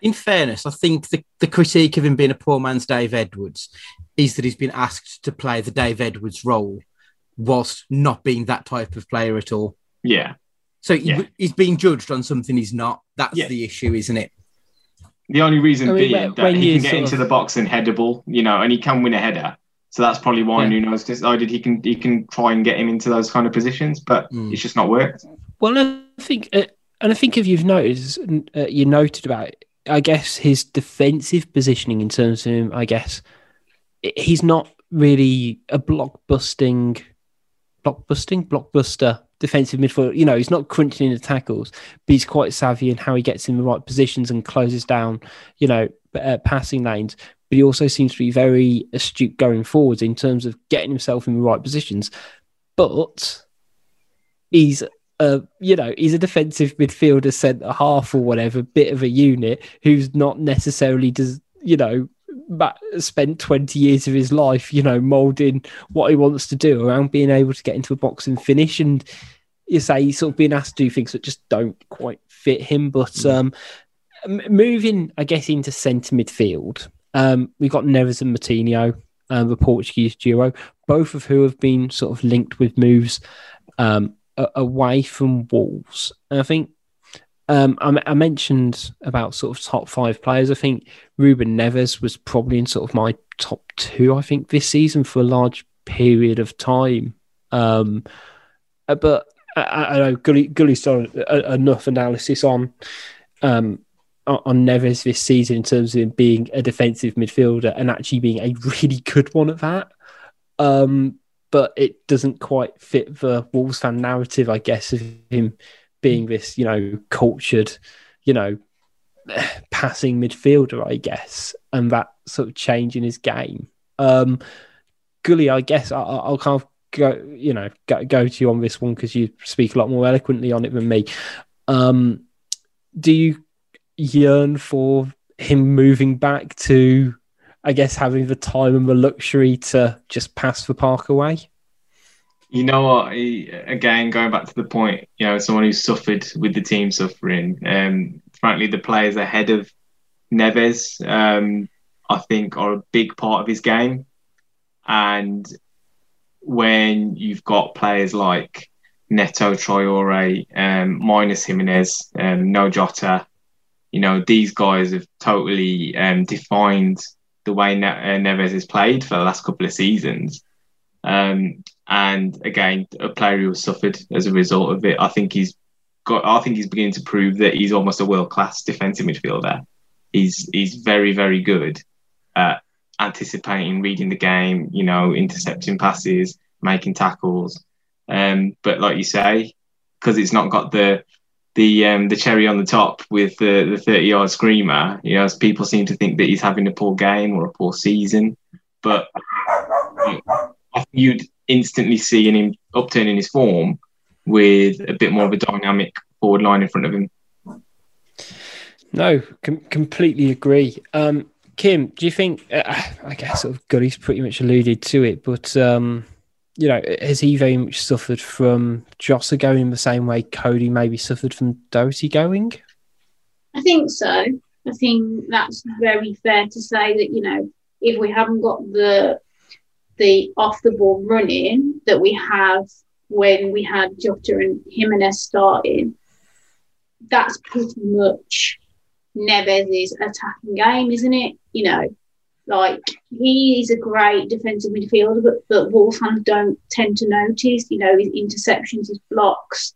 In fairness, I think the, the critique of him being a poor man's Dave Edwards is that he's been asked to play the Dave Edwards role whilst not being that type of player at all. Yeah, So he- Yeah. he's being judged on something he's not. That's Yeah. the issue, isn't it? the only reason I mean, being when- that when he can get into of- the box and headable, you know, and he can win a header. So that's probably why Yeah. Nuno's decided he can he can try and get him into those kind of positions, but Mm. it's just not worked. Well, I think, uh, and I think if you've noticed, uh, you noted about, it, I guess his defensive positioning in terms of him, I guess he's not really a blockbusting, blockbusting, blockbuster defensive midfielder. You know, he's not crunching in the tackles, but he's quite savvy in how he gets in the right positions and closes down, you know, uh, passing lanes. But he also seems to be very astute going forwards in terms of getting himself in the right positions. But he's uh, you know, he's a defensive midfielder, centre half or whatever, bit of a unit who's not necessarily does, you know, spent 20 years of his life, you know, molding what he wants to do around being able to get into a box and finish. And you say he's sort of being asked to do things that just don't quite fit him. But um, m- moving, I guess, into centre midfield, um, we've got Neves and Moutinho, um, the Portuguese duo, both of who have been sort of linked with moves um, a- away from Wolves. And I think um, I, I mentioned about sort of top five players. I think Ruben Neves was probably in sort of my top two. I think this season for a large period of time. Um, uh, but I, I I know Gully, Gully's done enough analysis on um, on on Neves this season in terms of him being a defensive midfielder and actually being a really good one at that. Um, but it doesn't quite fit the Wolves fan narrative, I guess, of him being this, you know, cultured, you know, (sighs) passing midfielder, I guess, and that sort of change in his game. Um, Gully, I guess I, I- I'll kind of go, you know, go, go to you on this one because you speak a lot more eloquently on it than me. Um, do you yearn for him moving back to, I guess, having the time and the luxury to just pass the park away? You know what? he- Again, going back to the point, you know, someone who suffered with the team suffering. Um, frankly, the players ahead of Neves, um, I think, are a big part of his game. And when you've got players like Neto, Traore, um, minus Jimenez, um, no Jota, you know, these guys have totally um, defined the way ne- uh, Neves has played for the last couple of seasons. Um, and again, a player who has suffered as a result of it. I think he's got. I think he's beginning to prove that he's almost a world class defensive midfielder. He's he's very very good at anticipating, reading the game. You know, intercepting passes, making tackles. Um, but like you say, because it's not got the the um, the cherry on the top with the the thirty yard screamer. You know, people seem to think that he's having a poor game or a poor season, but you know, I think you'd instantly see in him upturning his form with a bit more of a dynamic forward line in front of him. No, com- completely agree. Um, Kim, do you think? Uh, I guess sort of Gully's pretty much alluded to it, but um, you know, has he very much suffered from Jota going in the same way Coady maybe suffered from Doherty going? I think so. I think that's very fair to say that you know if we haven't got the the off the ball running that we have when we had Jota and Jimenez starting, that's pretty much Neves' attacking game, isn't it? You know, like he is a great defensive midfielder, but, but fans don't tend to notice, you know, his interceptions, his blocks.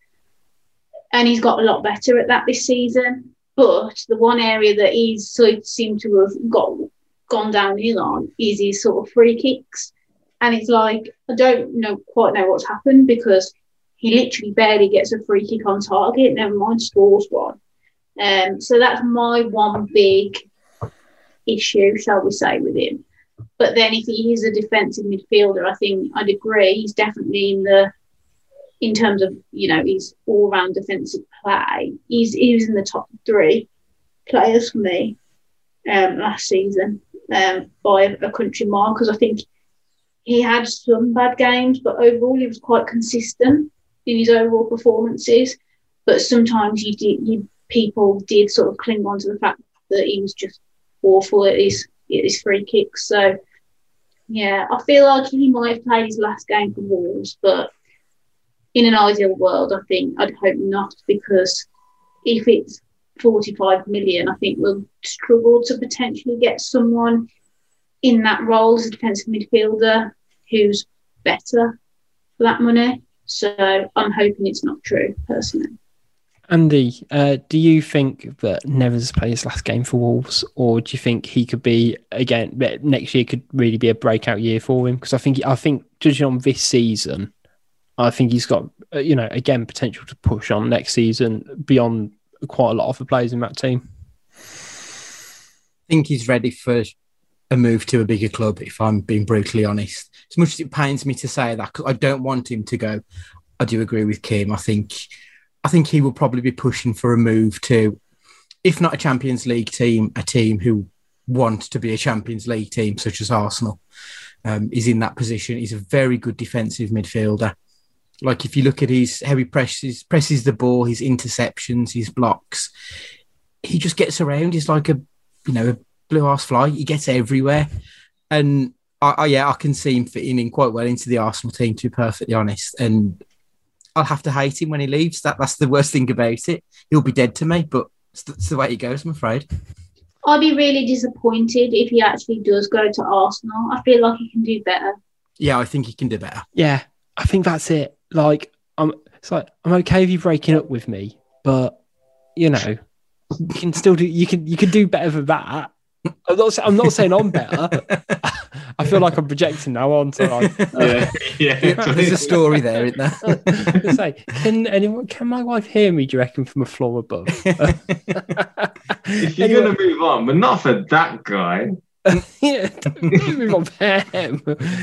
And he's got a lot better at that this season. But the one area that he's sort of seemed to have got gone downhill on is his sort of free kicks. And it's like I don't know quite know what's happened because he literally barely gets a free kick on target, never mind scores one. Um, so that's my one big issue, shall we say, with him. But then if he is a defensive midfielder, I think I'd agree he's definitely in the in terms of you know his all round defensive play. He's he was in the top three players for me um, last season um, by a, a country mile because I think he had some bad games, but overall he was quite consistent in his overall performances. But sometimes you did, you people did sort of cling on to the fact that he was just awful at his at his free kicks. So yeah, I feel like he might have played his last game for Wolves, but in an ideal world, I think I'd hope not because if it's 45 million, I think we'll struggle to potentially get someone in that role as a defensive midfielder who's better for that money. So I'm hoping it's not true, personally. Andy, uh, do you think that Nevers play his last game for Wolves, or do you think he could be again next year? Could really be a breakout year for him because I think I think judging on this season, I think he's got uh, you know again potential to push on next season beyond quite a lot of the players in that team. I think he's ready for a move to a bigger club. If I'm being brutally honest, as much as it pains me to say that, I don't want him to go. I do agree with Kim. I think I think he will probably be pushing for a move to, if not a Champions League team, a team who want to be a Champions League team, such as Arsenal. Um, is in that position. He's a very good defensive midfielder. Like if you look at his how he presses presses the ball, his interceptions, his blocks, he just gets around. He's like a you know a blue ass fly. He gets everywhere, and I, I, yeah, I can see him fitting in quite well into the Arsenal team. To be perfectly honest, and I'll have to hate him when he leaves. That that's the worst thing about it. He'll be dead to me, but it's the, way it goes. I'm afraid. I'd be really disappointed if he actually does go to Arsenal. I feel like he can do better. Yeah, I think he can do better. Yeah, I think that's it. Like, I'm. It's like I'm okay with you breaking up with me, but you know, you can still do. You can you can do better than that. I'm not, I'm not saying I'm better. (laughs) I feel like I'm projecting now, aren't I? yeah, yeah. (laughs) There's a story there, isn't there? (laughs) say, can anyone, can my wife hear me? Do you reckon from a floor above? if you're anyway, gonna move on, but not for that guy. yeah, move on for him.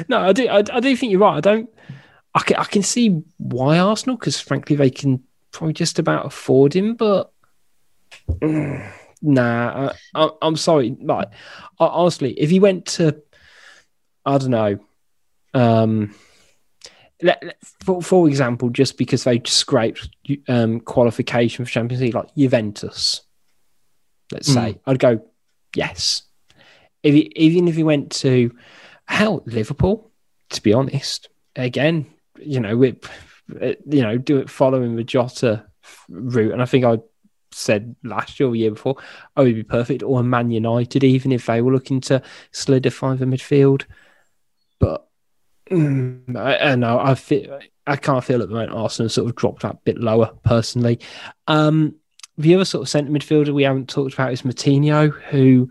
No, I do. I, I do think you're right. I don't. I can, I can see why Arsenal, because frankly, they can probably just about afford him, but. (sighs) Mm, nah, I, am sorry. Like, honestly, if he went to, I don't know, um, let, let, for, for example, just because they scraped um, qualification for Champions League, like Juventus, let's say, mm. I'd go, yes. If he, even if he went to, hell, Liverpool, to be honest, again, you know, it, you know, do it following the Jota route, and I think I'd said last year or year before, oh, would be perfect. Or a Man United, even if they were looking to solidify the midfield. But mm, I, I know I feel I can't feel at the moment Arsenal sort of dropped that bit lower personally. Um, the other sort of centre midfielder we haven't talked about is Moutinho, who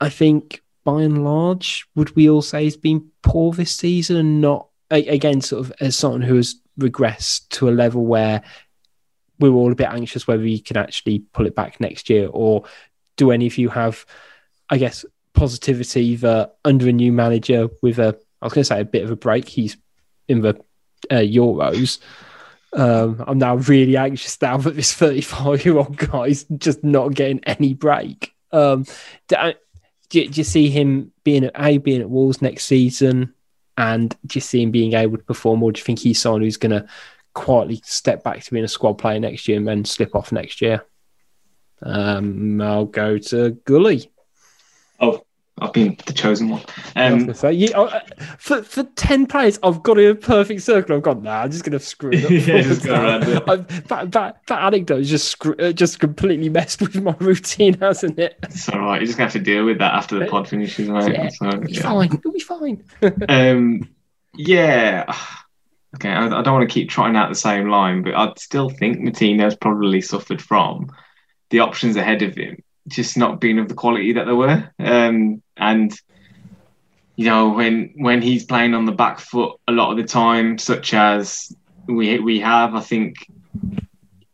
I think by and large would we all say has been poor this season and not again sort of as someone who has regressed to a level where we were all a bit anxious whether you can actually pull it back next year, or do any of you have, I guess, positivity that under a new manager with a, I was going to say a bit of a break, he's in the uh, Euros. Um, I'm now really anxious now that this 35 year old (laughs) guy's just not getting any break. Um, do, do, do you see him being at A, being at Wolves next season, and do you see him being able to perform, or do you think he's someone who's going to quietly step back to being a squad player next year and then slip off next year? Um, I'll go to Gully. Oh, I've been the chosen one. Um, say, yeah, uh, for for ten players, I've got a perfect circle. I've gone, nah, I'm just gonna screw it up. (laughs) Yeah, just go around it. That, that that anecdote just screw, uh, just completely messed with my (laughs) routine, hasn't it? it's all right. You're just gonna have to deal with that after the pod finishes, right? Yeah, So, yeah. fine. It'll be fine. (laughs) Um, yeah. Okay, I, I don't want to keep trotting out the same line, but I'd still think Moutinho's probably suffered from the options ahead of him just not being of the quality that they were. Um, and you know, when when he's playing on the back foot a lot of the time, such as we we have, I think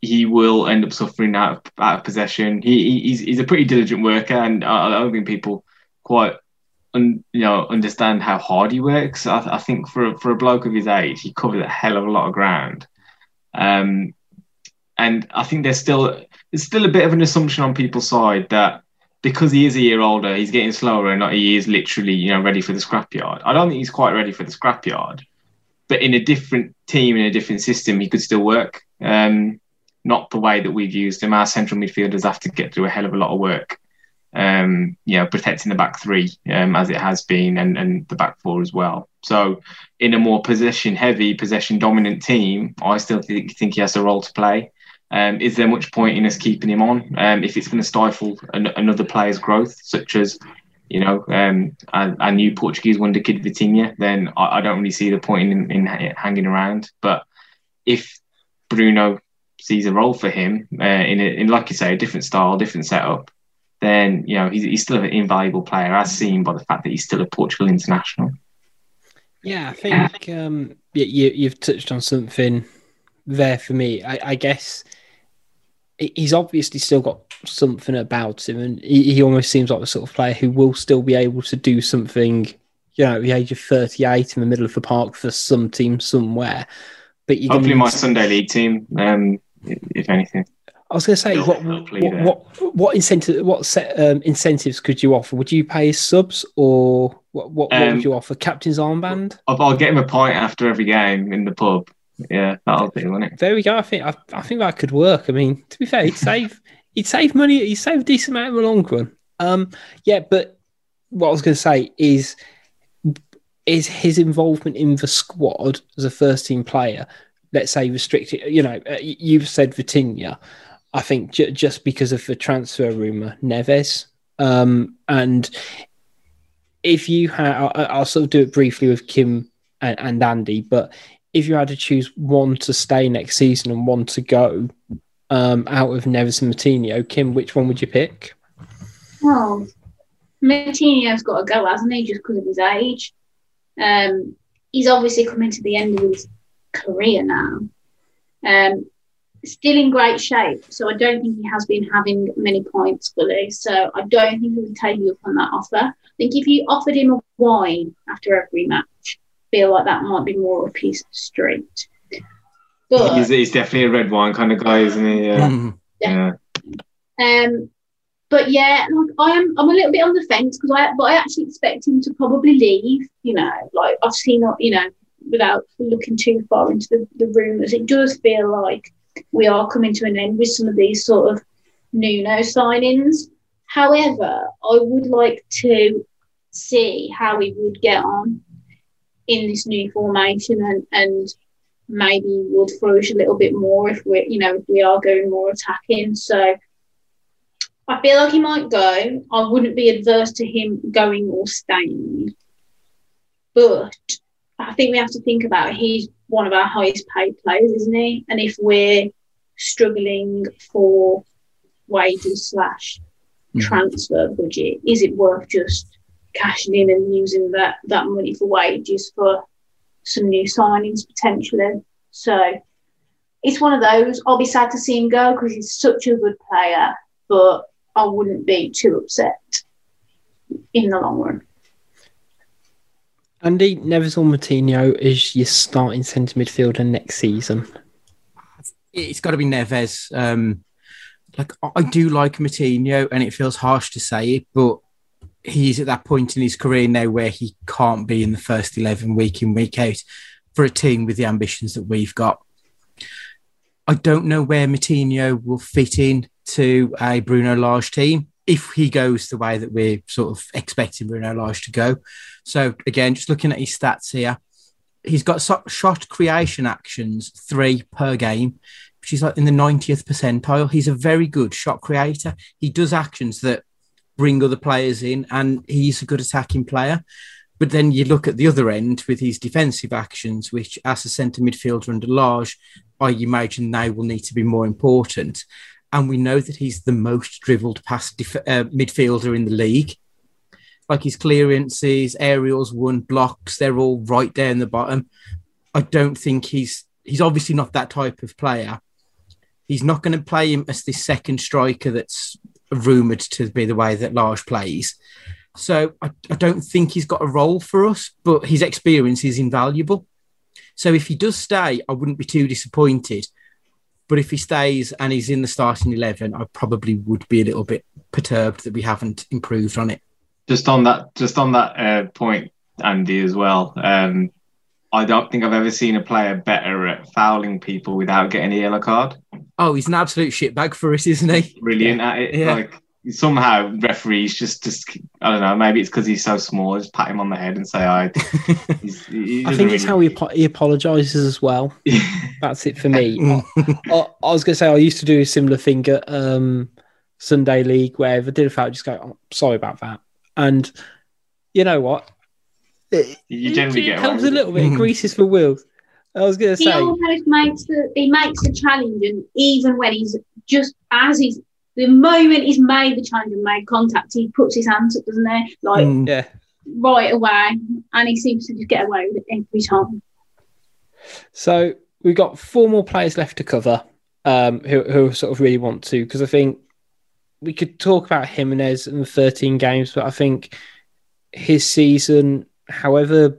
he will end up suffering out of, out of possession. He, he- he's he's a pretty diligent worker, and I, I don't think people quite un, you know understand how hard he works. I, I think for for a bloke of his age, he covers a hell of a lot of ground. Um, and I think there's still there's still a bit of an assumption on people's side that because he is a year older, he's getting slower, and not he is literally you know ready for the scrapyard. I don't think he's quite ready for the scrapyard, but in a different team in a different system, he could still work. Um, not the way that we've used him. Our central midfielders have to get through a hell of a lot of work um, you know, protecting the back three um, as it has been, and, and the back four as well. So, in a more possession heavy, possession dominant team, I still think, think he has a role to play. Um, is there much point in us keeping him on um, if it's going to stifle an, another player's growth, such as you know um, our, our new Portuguese wonder kid Vitinha? Then I, I don't really see the point in, in hanging around. But if Bruno sees a role for him uh, in, a, in, like you say, a different style, different setup, then you know he's, he's still an invaluable player, as seen by the fact that he's still a Portugal international. Yeah, I think um, you, you, you've touched on something there for me. I, I guess he's obviously still got something about him, and he, he almost seems like the sort of player who will still be able to do something. You know, at the age of thirty-eight in the middle of the park for some team somewhere. But you're Hopefully, my Sunday league team, um, if anything. I was going to say, what what, what what incentive what set, um, incentives could you offer? Would you pay subs or what? What, what Um, would you offer? Captain's armband. I'll, I'll get him a pint after every game in the pub. Yeah, that'll do, won't it? There we go. I think I, I think that could work. I mean, to be fair, he'd save (laughs) he'd save money. He'd save a decent amount in the long run. Um, yeah, but what I was going to say is is his involvement in the squad as a first team player. Let's say restricted. You know, uh, you've said Vitinha. I think ju- just because of the transfer rumor, Neves, um, and if you had, I'll, I'll sort of do it briefly with Kim and, and Andy, but if you had to choose one to stay next season and one to go um, out of Neves and Moutinho, Kim, which one would you pick? Oh, Martinez got to go, hasn't he? Just because of his age. Um, he's obviously coming to the end of his career now. Um, still in great shape, so I don't think he has been having many points fully. So I don't think he would take you up on that offer. I think if you offered him a wine after every match, I feel like that might be more up his street. But He's, he's definitely a red wine kind of guy, isn't he? Yeah. Mm. yeah. Um, but yeah, like I am, I'm a little bit on the fence because I, but I actually expect him to probably leave. You know, like I've seen, you know, without looking too far into the, the rumours, it does feel like we are coming to an end with some of these sort of Nuno signings. However, I would like to see how he would get on in this new formation and, and maybe would flourish a little bit more if we you know if we are going more attacking. So I feel like he might go. I wouldn't be adverse to him going or staying. But I think we have to think about he's one of our highest paid players, isn't he? And if we're struggling for wages slash Mhm. transfer budget, is it worth just cashing in and using that, that money for wages for some new signings potentially? So it's one of those. I'll be sad to see him go because he's such a good player, but I wouldn't be too upset in the long run. Andy, Neves or Moutinho is your starting centre midfielder next season. It's got to be Neves. Um, like I do like Moutinho, and it feels harsh to say it, but he's at that point in his career now where he can't be in the first 11 week in, week out for a team with the ambitions that we've got. I don't know where Moutinho will fit in to a Bruno Lage team if he goes the way that we're sort of expecting Bruno Lage to go. So again, just looking at his stats here, he's got shot creation actions three per game, which is like in the 90th percentile. He's a very good shot creator. He does actions that bring other players in, and he's a good attacking player. But then you look at the other end with his defensive actions, which as a centre midfielder under Lage, I imagine they will need to be more important. And we know that he's the most dribbled past def- uh, midfielder in the league. Like his clearances, aerials, one blocks, they're all right there in the bottom. I don't think he's he's obviously not that type of player. He's not going to play him as the second striker that's rumoured to be the way that Lage plays. So I, I, don't think he's got a role for us, but his experience is invaluable. So if he does stay, I wouldn't be too disappointed. But if he stays and he's in the starting 11, I probably would be a little bit perturbed that we haven't improved on it. Just on that, just on that uh, point, Andy, as well. Um, I don't think I've ever seen a player better at fouling people without getting a yellow card. Oh, he's an absolute shitbag for us, isn't he? Brilliant yeah. at it. Yeah. Like somehow referees just just I don't know. Maybe it's because he's so small. Just pat him on the head and say, "I." (laughs) he I think it's how he he apologizes as well. (laughs) That's it for me. (laughs) I, I, I, was gonna say I used to do a similar thing at um, Sunday League where if I did a foul, just go, oh, "Sorry about that," and you know what? It, you generally it, it helps a little bit. It greases for wheels. I was going to say he almost makes the he makes the challenge, and even when he's just as he's the moment he's made the challenge and made contact, he puts his hands up, doesn't he? Like mm. yeah. right away, and he seems to just get away with it every time. So we've got four more players left to cover, um, who who sort of really want to, because I think we could talk about Jimenez and the 13 games, but I think his season, however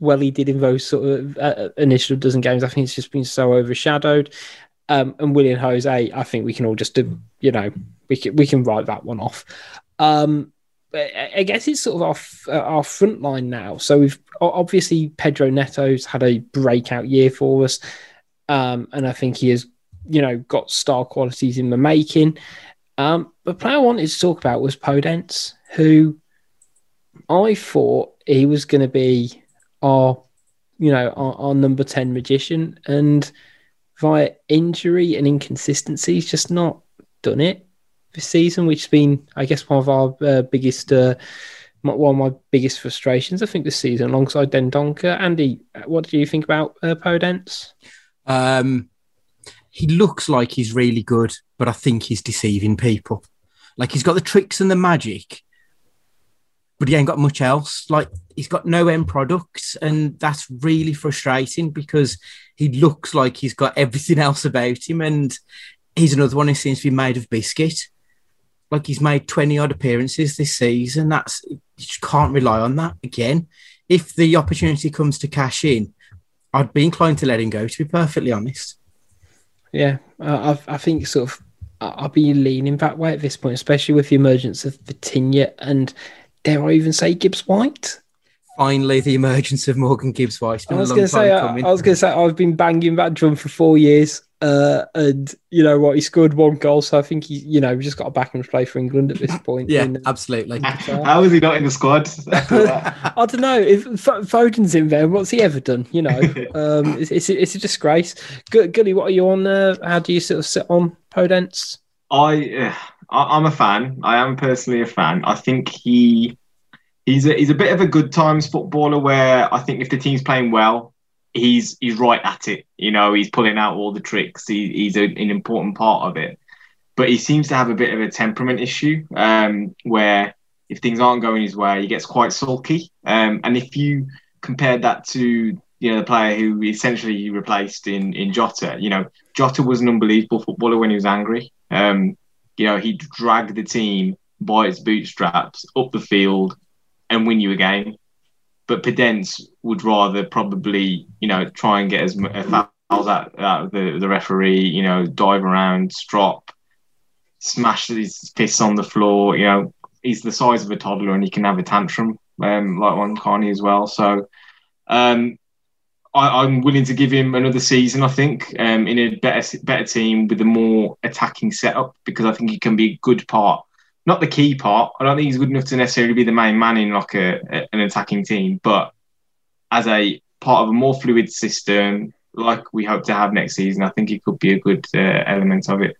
well he did in those sort of uh, initial dozen games, I think it's just been so overshadowed. Um, and Willian José, I think we can all just do, you know, we can we can write that one off. Um, I guess it's sort of our our front line now. So we've obviously Pedro Neto's had a breakout year for us, um, and I think he has, you know, got star qualities in the making. Um, but player I wanted to talk about was Podence, who I thought he was going to be our, you know, our, our number ten magician, and via injury and inconsistency, he's just not done it this season, which has been, I guess, one of our uh, biggest, uh, one of my biggest frustrations. I think this season, alongside Dendoncker. Andy, what do you think about uh, Podence? Um, he looks like he's really good, but I think he's deceiving people. Like he's got the tricks and the magic, but he ain't got much else. Like he's got no end products, and that's really frustrating because he looks like he's got everything (laughs) else about him, and he's another one who seems to be made of biscuit. Like he's made twenty odd appearances this season. That's you can't rely on that again. If the opportunity comes to cash in, I'd be inclined to let him go. To be perfectly honest. Yeah, uh, I, I think sort of I'll be leaning that way at this point, especially with the emergence of Vitinha and dare I even say Gibbs White? Finally, the emergence of Morgan Gibbs White. I was going to say, I, I, was going to say, I've been banging that drum for four years, uh, and you know what? He scored one goal, so I think he, you know, we just got to back him to play for England at this (laughs) point. yeah, in, absolutely. (laughs) (laughs) How is he not in the squad? I don't know if Foden's in there. What's he ever done? You know, um, it's, it's, it's a disgrace. Gully, what are you on? Uh, how do you sort of sit on Podence? I. Uh I, am a fan. I am personally a fan. I think he he's a, he's a bit of a good times footballer where I think if the team's playing well, he's he's right at it. You know, he's pulling out all the tricks. He, he's a, an important part of it. But he seems to have a bit of a temperament issue um, where if things aren't going his way, he gets quite sulky. Um, and if you compared that to you know the player who essentially replaced in in Jota, you know Jota was an unbelievable footballer when he was angry. Um, you know, he dragged the team by its bootstraps up the field and win you a game. But Podence would rather probably, you know, try and get as fouls out, out the, the referee, you know, dive around, strop, smash his fists on the floor, you know, he's the size of a toddler and he can have a tantrum um, like one Carney as well. So um, I, am willing to give him another season. I think um, in a better better team with a more attacking setup because I think he can be a good part, not the key part. I don't think he's good enough to necessarily be the main man in like a, a an attacking team, but as a part of a more fluid system like we hope to have next season, I think he could be a good uh, element of it.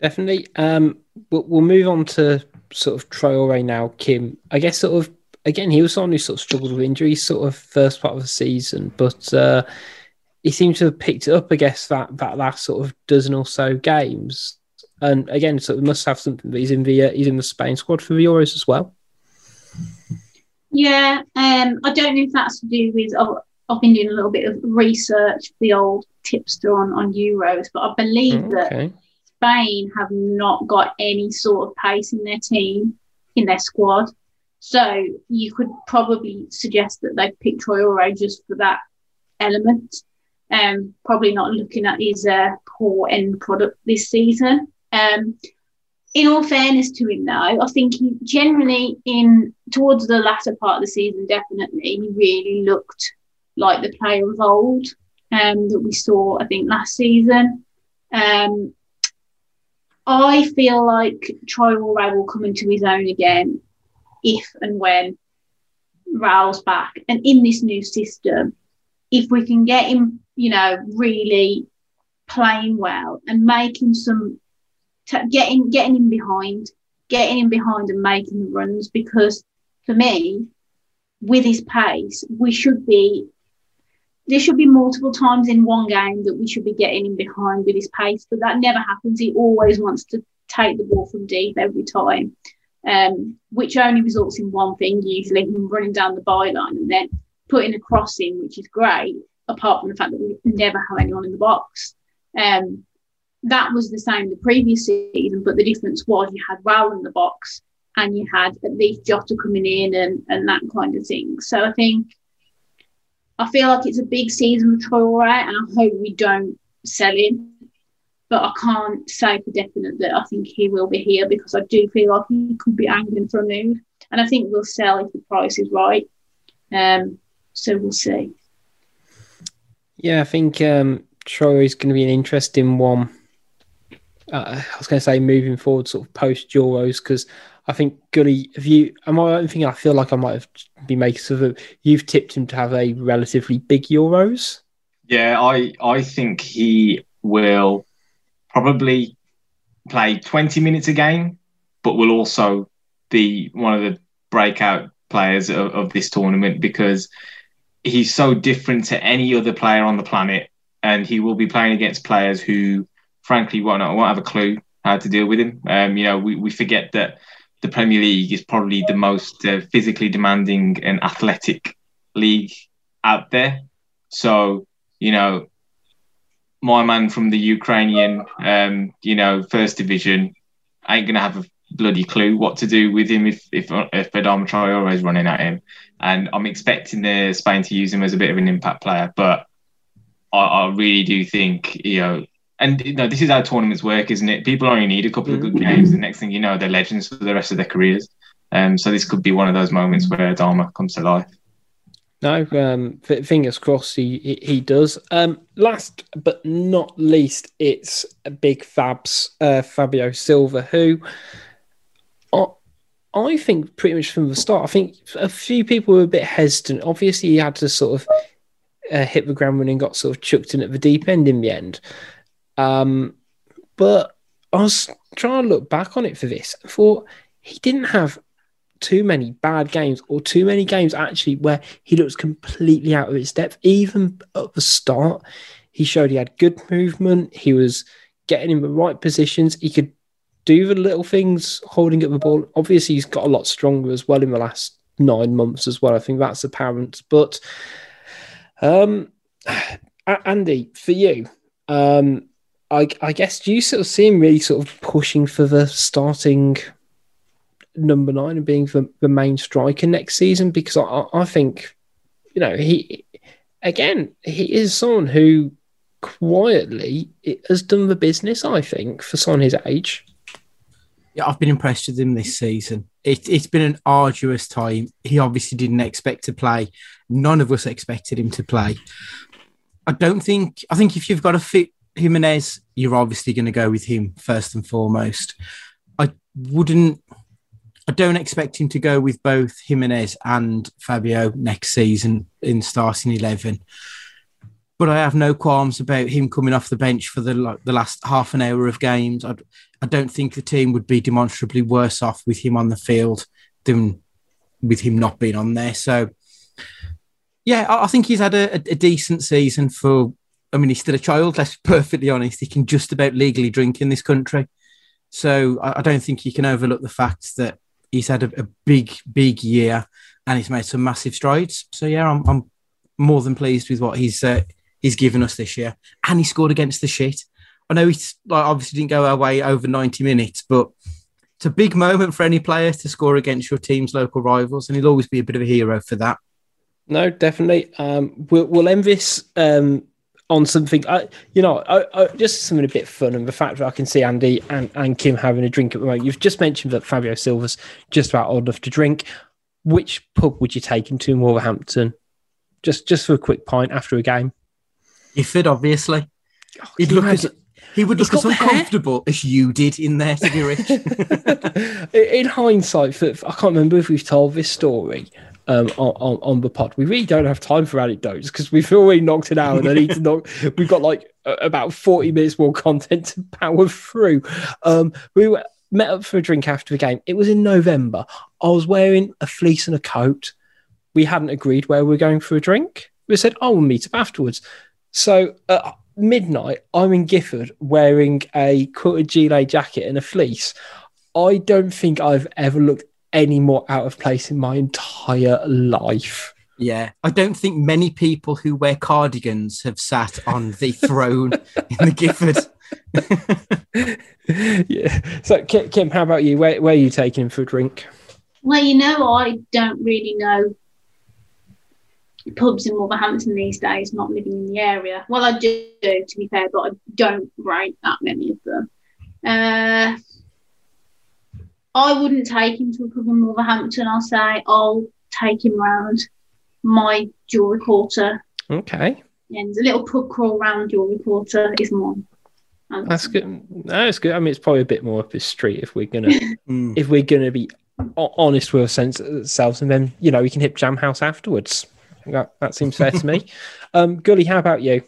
Definitely. Um, we'll, we'll move on to sort of Traore now, Kim. I guess sort of again he was someone who sort of struggled with injuries sort of first part of the season, but uh, he seems to have picked it up. I guess that that last sort of dozen or so games, and again, so we must have something. He's in the uh, he's in the Spain squad for the Euros as well. Yeah, um, I don't know if that's to do with. Oh, I've been doing a little bit of research for the old tipster on on Euros, but I believe okay. that Spain have not got any sort of pace in their team, in their squad. So you could probably suggest that they picked Traore just for that element. Um, probably not looking at his uh, poor end product this season. Um, in all fairness to him, though, I think he generally in towards the latter part of the season, definitely he really looked like the player of old um, that we saw. I think last season. Um, I feel like Troy Traore will come into his own again if and when Raul's back. And in this new system, if we can get him, you know, really playing well and making some, t- getting getting him behind, getting him behind and making the runs, because for me, with his pace, we should be there should be multiple times in one game that we should be getting him behind with his pace, but that never happens. He always wants to take the ball from deep every time, um, which only results in one thing usually him running down the byline and then putting a cross in, which is great, apart from the fact that we never have anyone in the box. Um, that was the same the previous season, but the difference was you had Raul in the box and you had at least Jota coming in and, and that kind of thing. So I think I feel like it's a big season for Traore, and I hope we don't sell him. But I can't say for definite that I think he will be here because I do feel like he could be angling for a move, and I think we'll sell if the price is right. Um, so we'll see. Yeah, I think um, Traore is going to be an interesting one. Uh, I was going to say moving forward, sort of post Euros, because I think Gully, have you? Am I thinking? I feel like I might have been making sort of. You've tipped him to have a relatively big Euros. Yeah, I I think he will probably play 20 minutes a game, but will also be one of the breakout players of, of this tournament because he's so different to any other player on the planet, and he will be playing against players who, frankly, won't, I won't have a clue how to deal with him. Um, you know, we, we forget that the Premier League is probably the most uh, physically demanding and athletic league out there. So, you know, my man from the Ukrainian, um, you know, first division ain't gonna have a bloody clue what to do with him if if if Adama Traore is running at him. And I'm expecting the Spain to use him as a bit of an impact player, but I, I really do think you know and you know, this is how tournaments work, isn't it? People only need a couple of good mm-hmm. games. The next thing you know, they're legends for the rest of their careers. Um, so this could be one of those moments where Adama comes to life. No, um, fingers crossed he he does. Um, last but not least, it's a Big Fabs uh, Fabio Silva, who I, I think pretty much from the start, I think a few people were a bit hesitant. Obviously, he had to sort of uh, hit the ground running, got sort of chucked in at the deep end in the end. Um, but I was trying to look back on it for this. I thought he didn't have too many bad games or too many games actually where he looks completely out of his depth. Even at the start, he showed he had good movement. He was getting in the right positions. He could do the little things, holding up the ball. Obviously, he's got a lot stronger as well in the last nine months as well. I think that's apparent. But um, (sighs) Andy, for you, um, I, I guess do you sort of see him really sort of pushing for the starting number nine and being the, the main striker next season? Because I, I think, you know, he again he is someone who quietly has done the business. I think for someone his age. Yeah, I've been impressed with him this season. It, it's been an arduous time. He obviously didn't expect to play. None of us expected him to play. I don't think. I think if you've got a fit Jimenez, you're obviously going to go with him first and foremost. I wouldn't. I don't expect him to go with both Jimenez and Fabio next season in starting eleven. But I have no qualms about him coming off the bench for the like, the last half an hour of games. I, I don't think the team would be demonstrably worse off with him on the field than with him not being on there. So, yeah, I, I think he's had a, a decent season for I mean, he's still a child. Let's be perfectly honest. He can just about legally drink in this country, so I, don't think you can overlook the fact that he's had a, a, big, big year and he's made some massive strides. So yeah, I'm, I'm more than pleased with what he's uh, he's given us this year, and he scored against the shit. I know he's like obviously didn't go away over 90 minutes, but it's a big moment for any player to score against your team's local rivals, and he'll always be a bit of a hero for that. No, definitely. Um, we'll, we'll end this um, on something. I, you know, I, I, just something a bit fun, and the fact that I can see Andy and, and Kim having a drink at the moment. You've just mentioned that Fabio Silva's just about old enough to drink. Which pub would you take him to in Wolverhampton? Just just for a quick pint after a game. Giffard, obviously. Oh, He'd look as, he would look as uncomfortable as you did in there, to be (laughs) rich. in hindsight, for, I can't remember if we've told this story um, on, on, the pod. We really don't have time for anecdotes because we've already knocked it out and I need to knock. (laughs) We've got like about 40 minutes more content to power through. Um, we were, met up for a drink after the game. It was in November. I was wearing a fleece and a coat. We hadn't agreed where we were going for a drink. We said, oh, we'll meet up afterwards. So at midnight, I'm in Giffard wearing a quilted gilet jacket and a fleece. I don't think I've ever looked any more out of place in my entire life. Yeah, I don't think many people who wear cardigans have sat on the (laughs) throne in the Giffard. (laughs) yeah. So, Kim, how about you? Where, where are you taking him for a drink? Well, you know, I don't really know pubs in Wolverhampton these days, not living in the area. Well, I do, to be fair, but I don't rate that many of them. Uh, I wouldn't take him to a pub in Wolverhampton. I'll say I'll take him round my jewelry quarter. Okay. And a little pub crawl round jewelry quarter is mine. That's good. That's good. I mean, it's probably a bit more up his street if we're gonna hmm. (laughs) if we're gonna be honest with ourselves, and then you know we can hit Jam House afterwards. That that seems fair to me. (laughs) Um, Gully, how about you?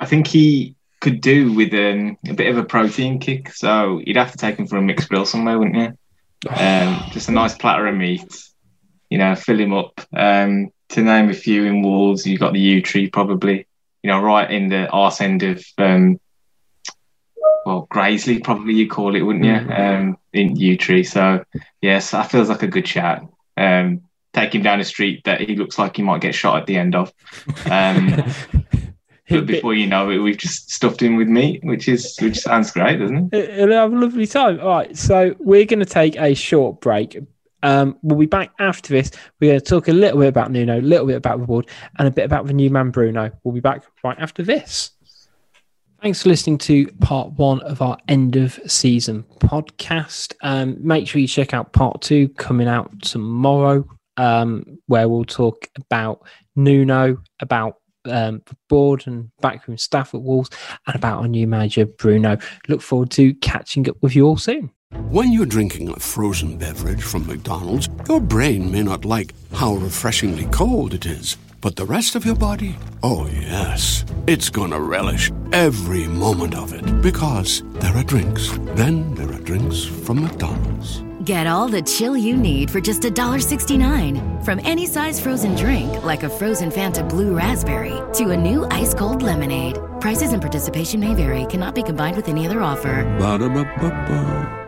I think he could do with um, a bit of a protein kick. So you'd have to take him for a mixed grill somewhere, wouldn't you? Um, (sighs) just a nice platter of meat. You know, fill him up. Um, to name a few in Wolves, you've got the yew tree probably. You know, right in the arse end of um, well, Graiseley probably you call it, wouldn't you? Mm-hmm. Um, in yew tree. So yes, that feels like a good chat. Um, take him down a street that he looks like he might get shot at the end of. Um, (laughs) but before you know it, we've just stuffed him with meat, which is which sounds great, doesn't it? It'll have a lovely time. All right, so we're going to take a short break. Um, we'll be back after this. We're going to talk a little bit about Nuno, a little bit about the board, and a bit about the new man Bruno. We'll be back right after this. Thanks for listening to part one of our end of season podcast. Um, make sure you check out part two coming out tomorrow, um, where we'll talk about Nuno, about um, board and backroom staff at Wolves and about our new manager, Bruno. Look forward to catching up with you all soon. When you're drinking a frozen beverage from McDonald's, your brain may not like how refreshingly cold it is, but the rest of your body, oh yes, it's gonna relish every moment of it because there are drinks. Then there are drinks from McDonald's. Get all the chill you need for just $1.69. From any size frozen drink, like a frozen Fanta Blue Raspberry, to a new ice cold lemonade. Prices and participation may vary, cannot be combined with any other offer. Ba-da-ba-ba-ba.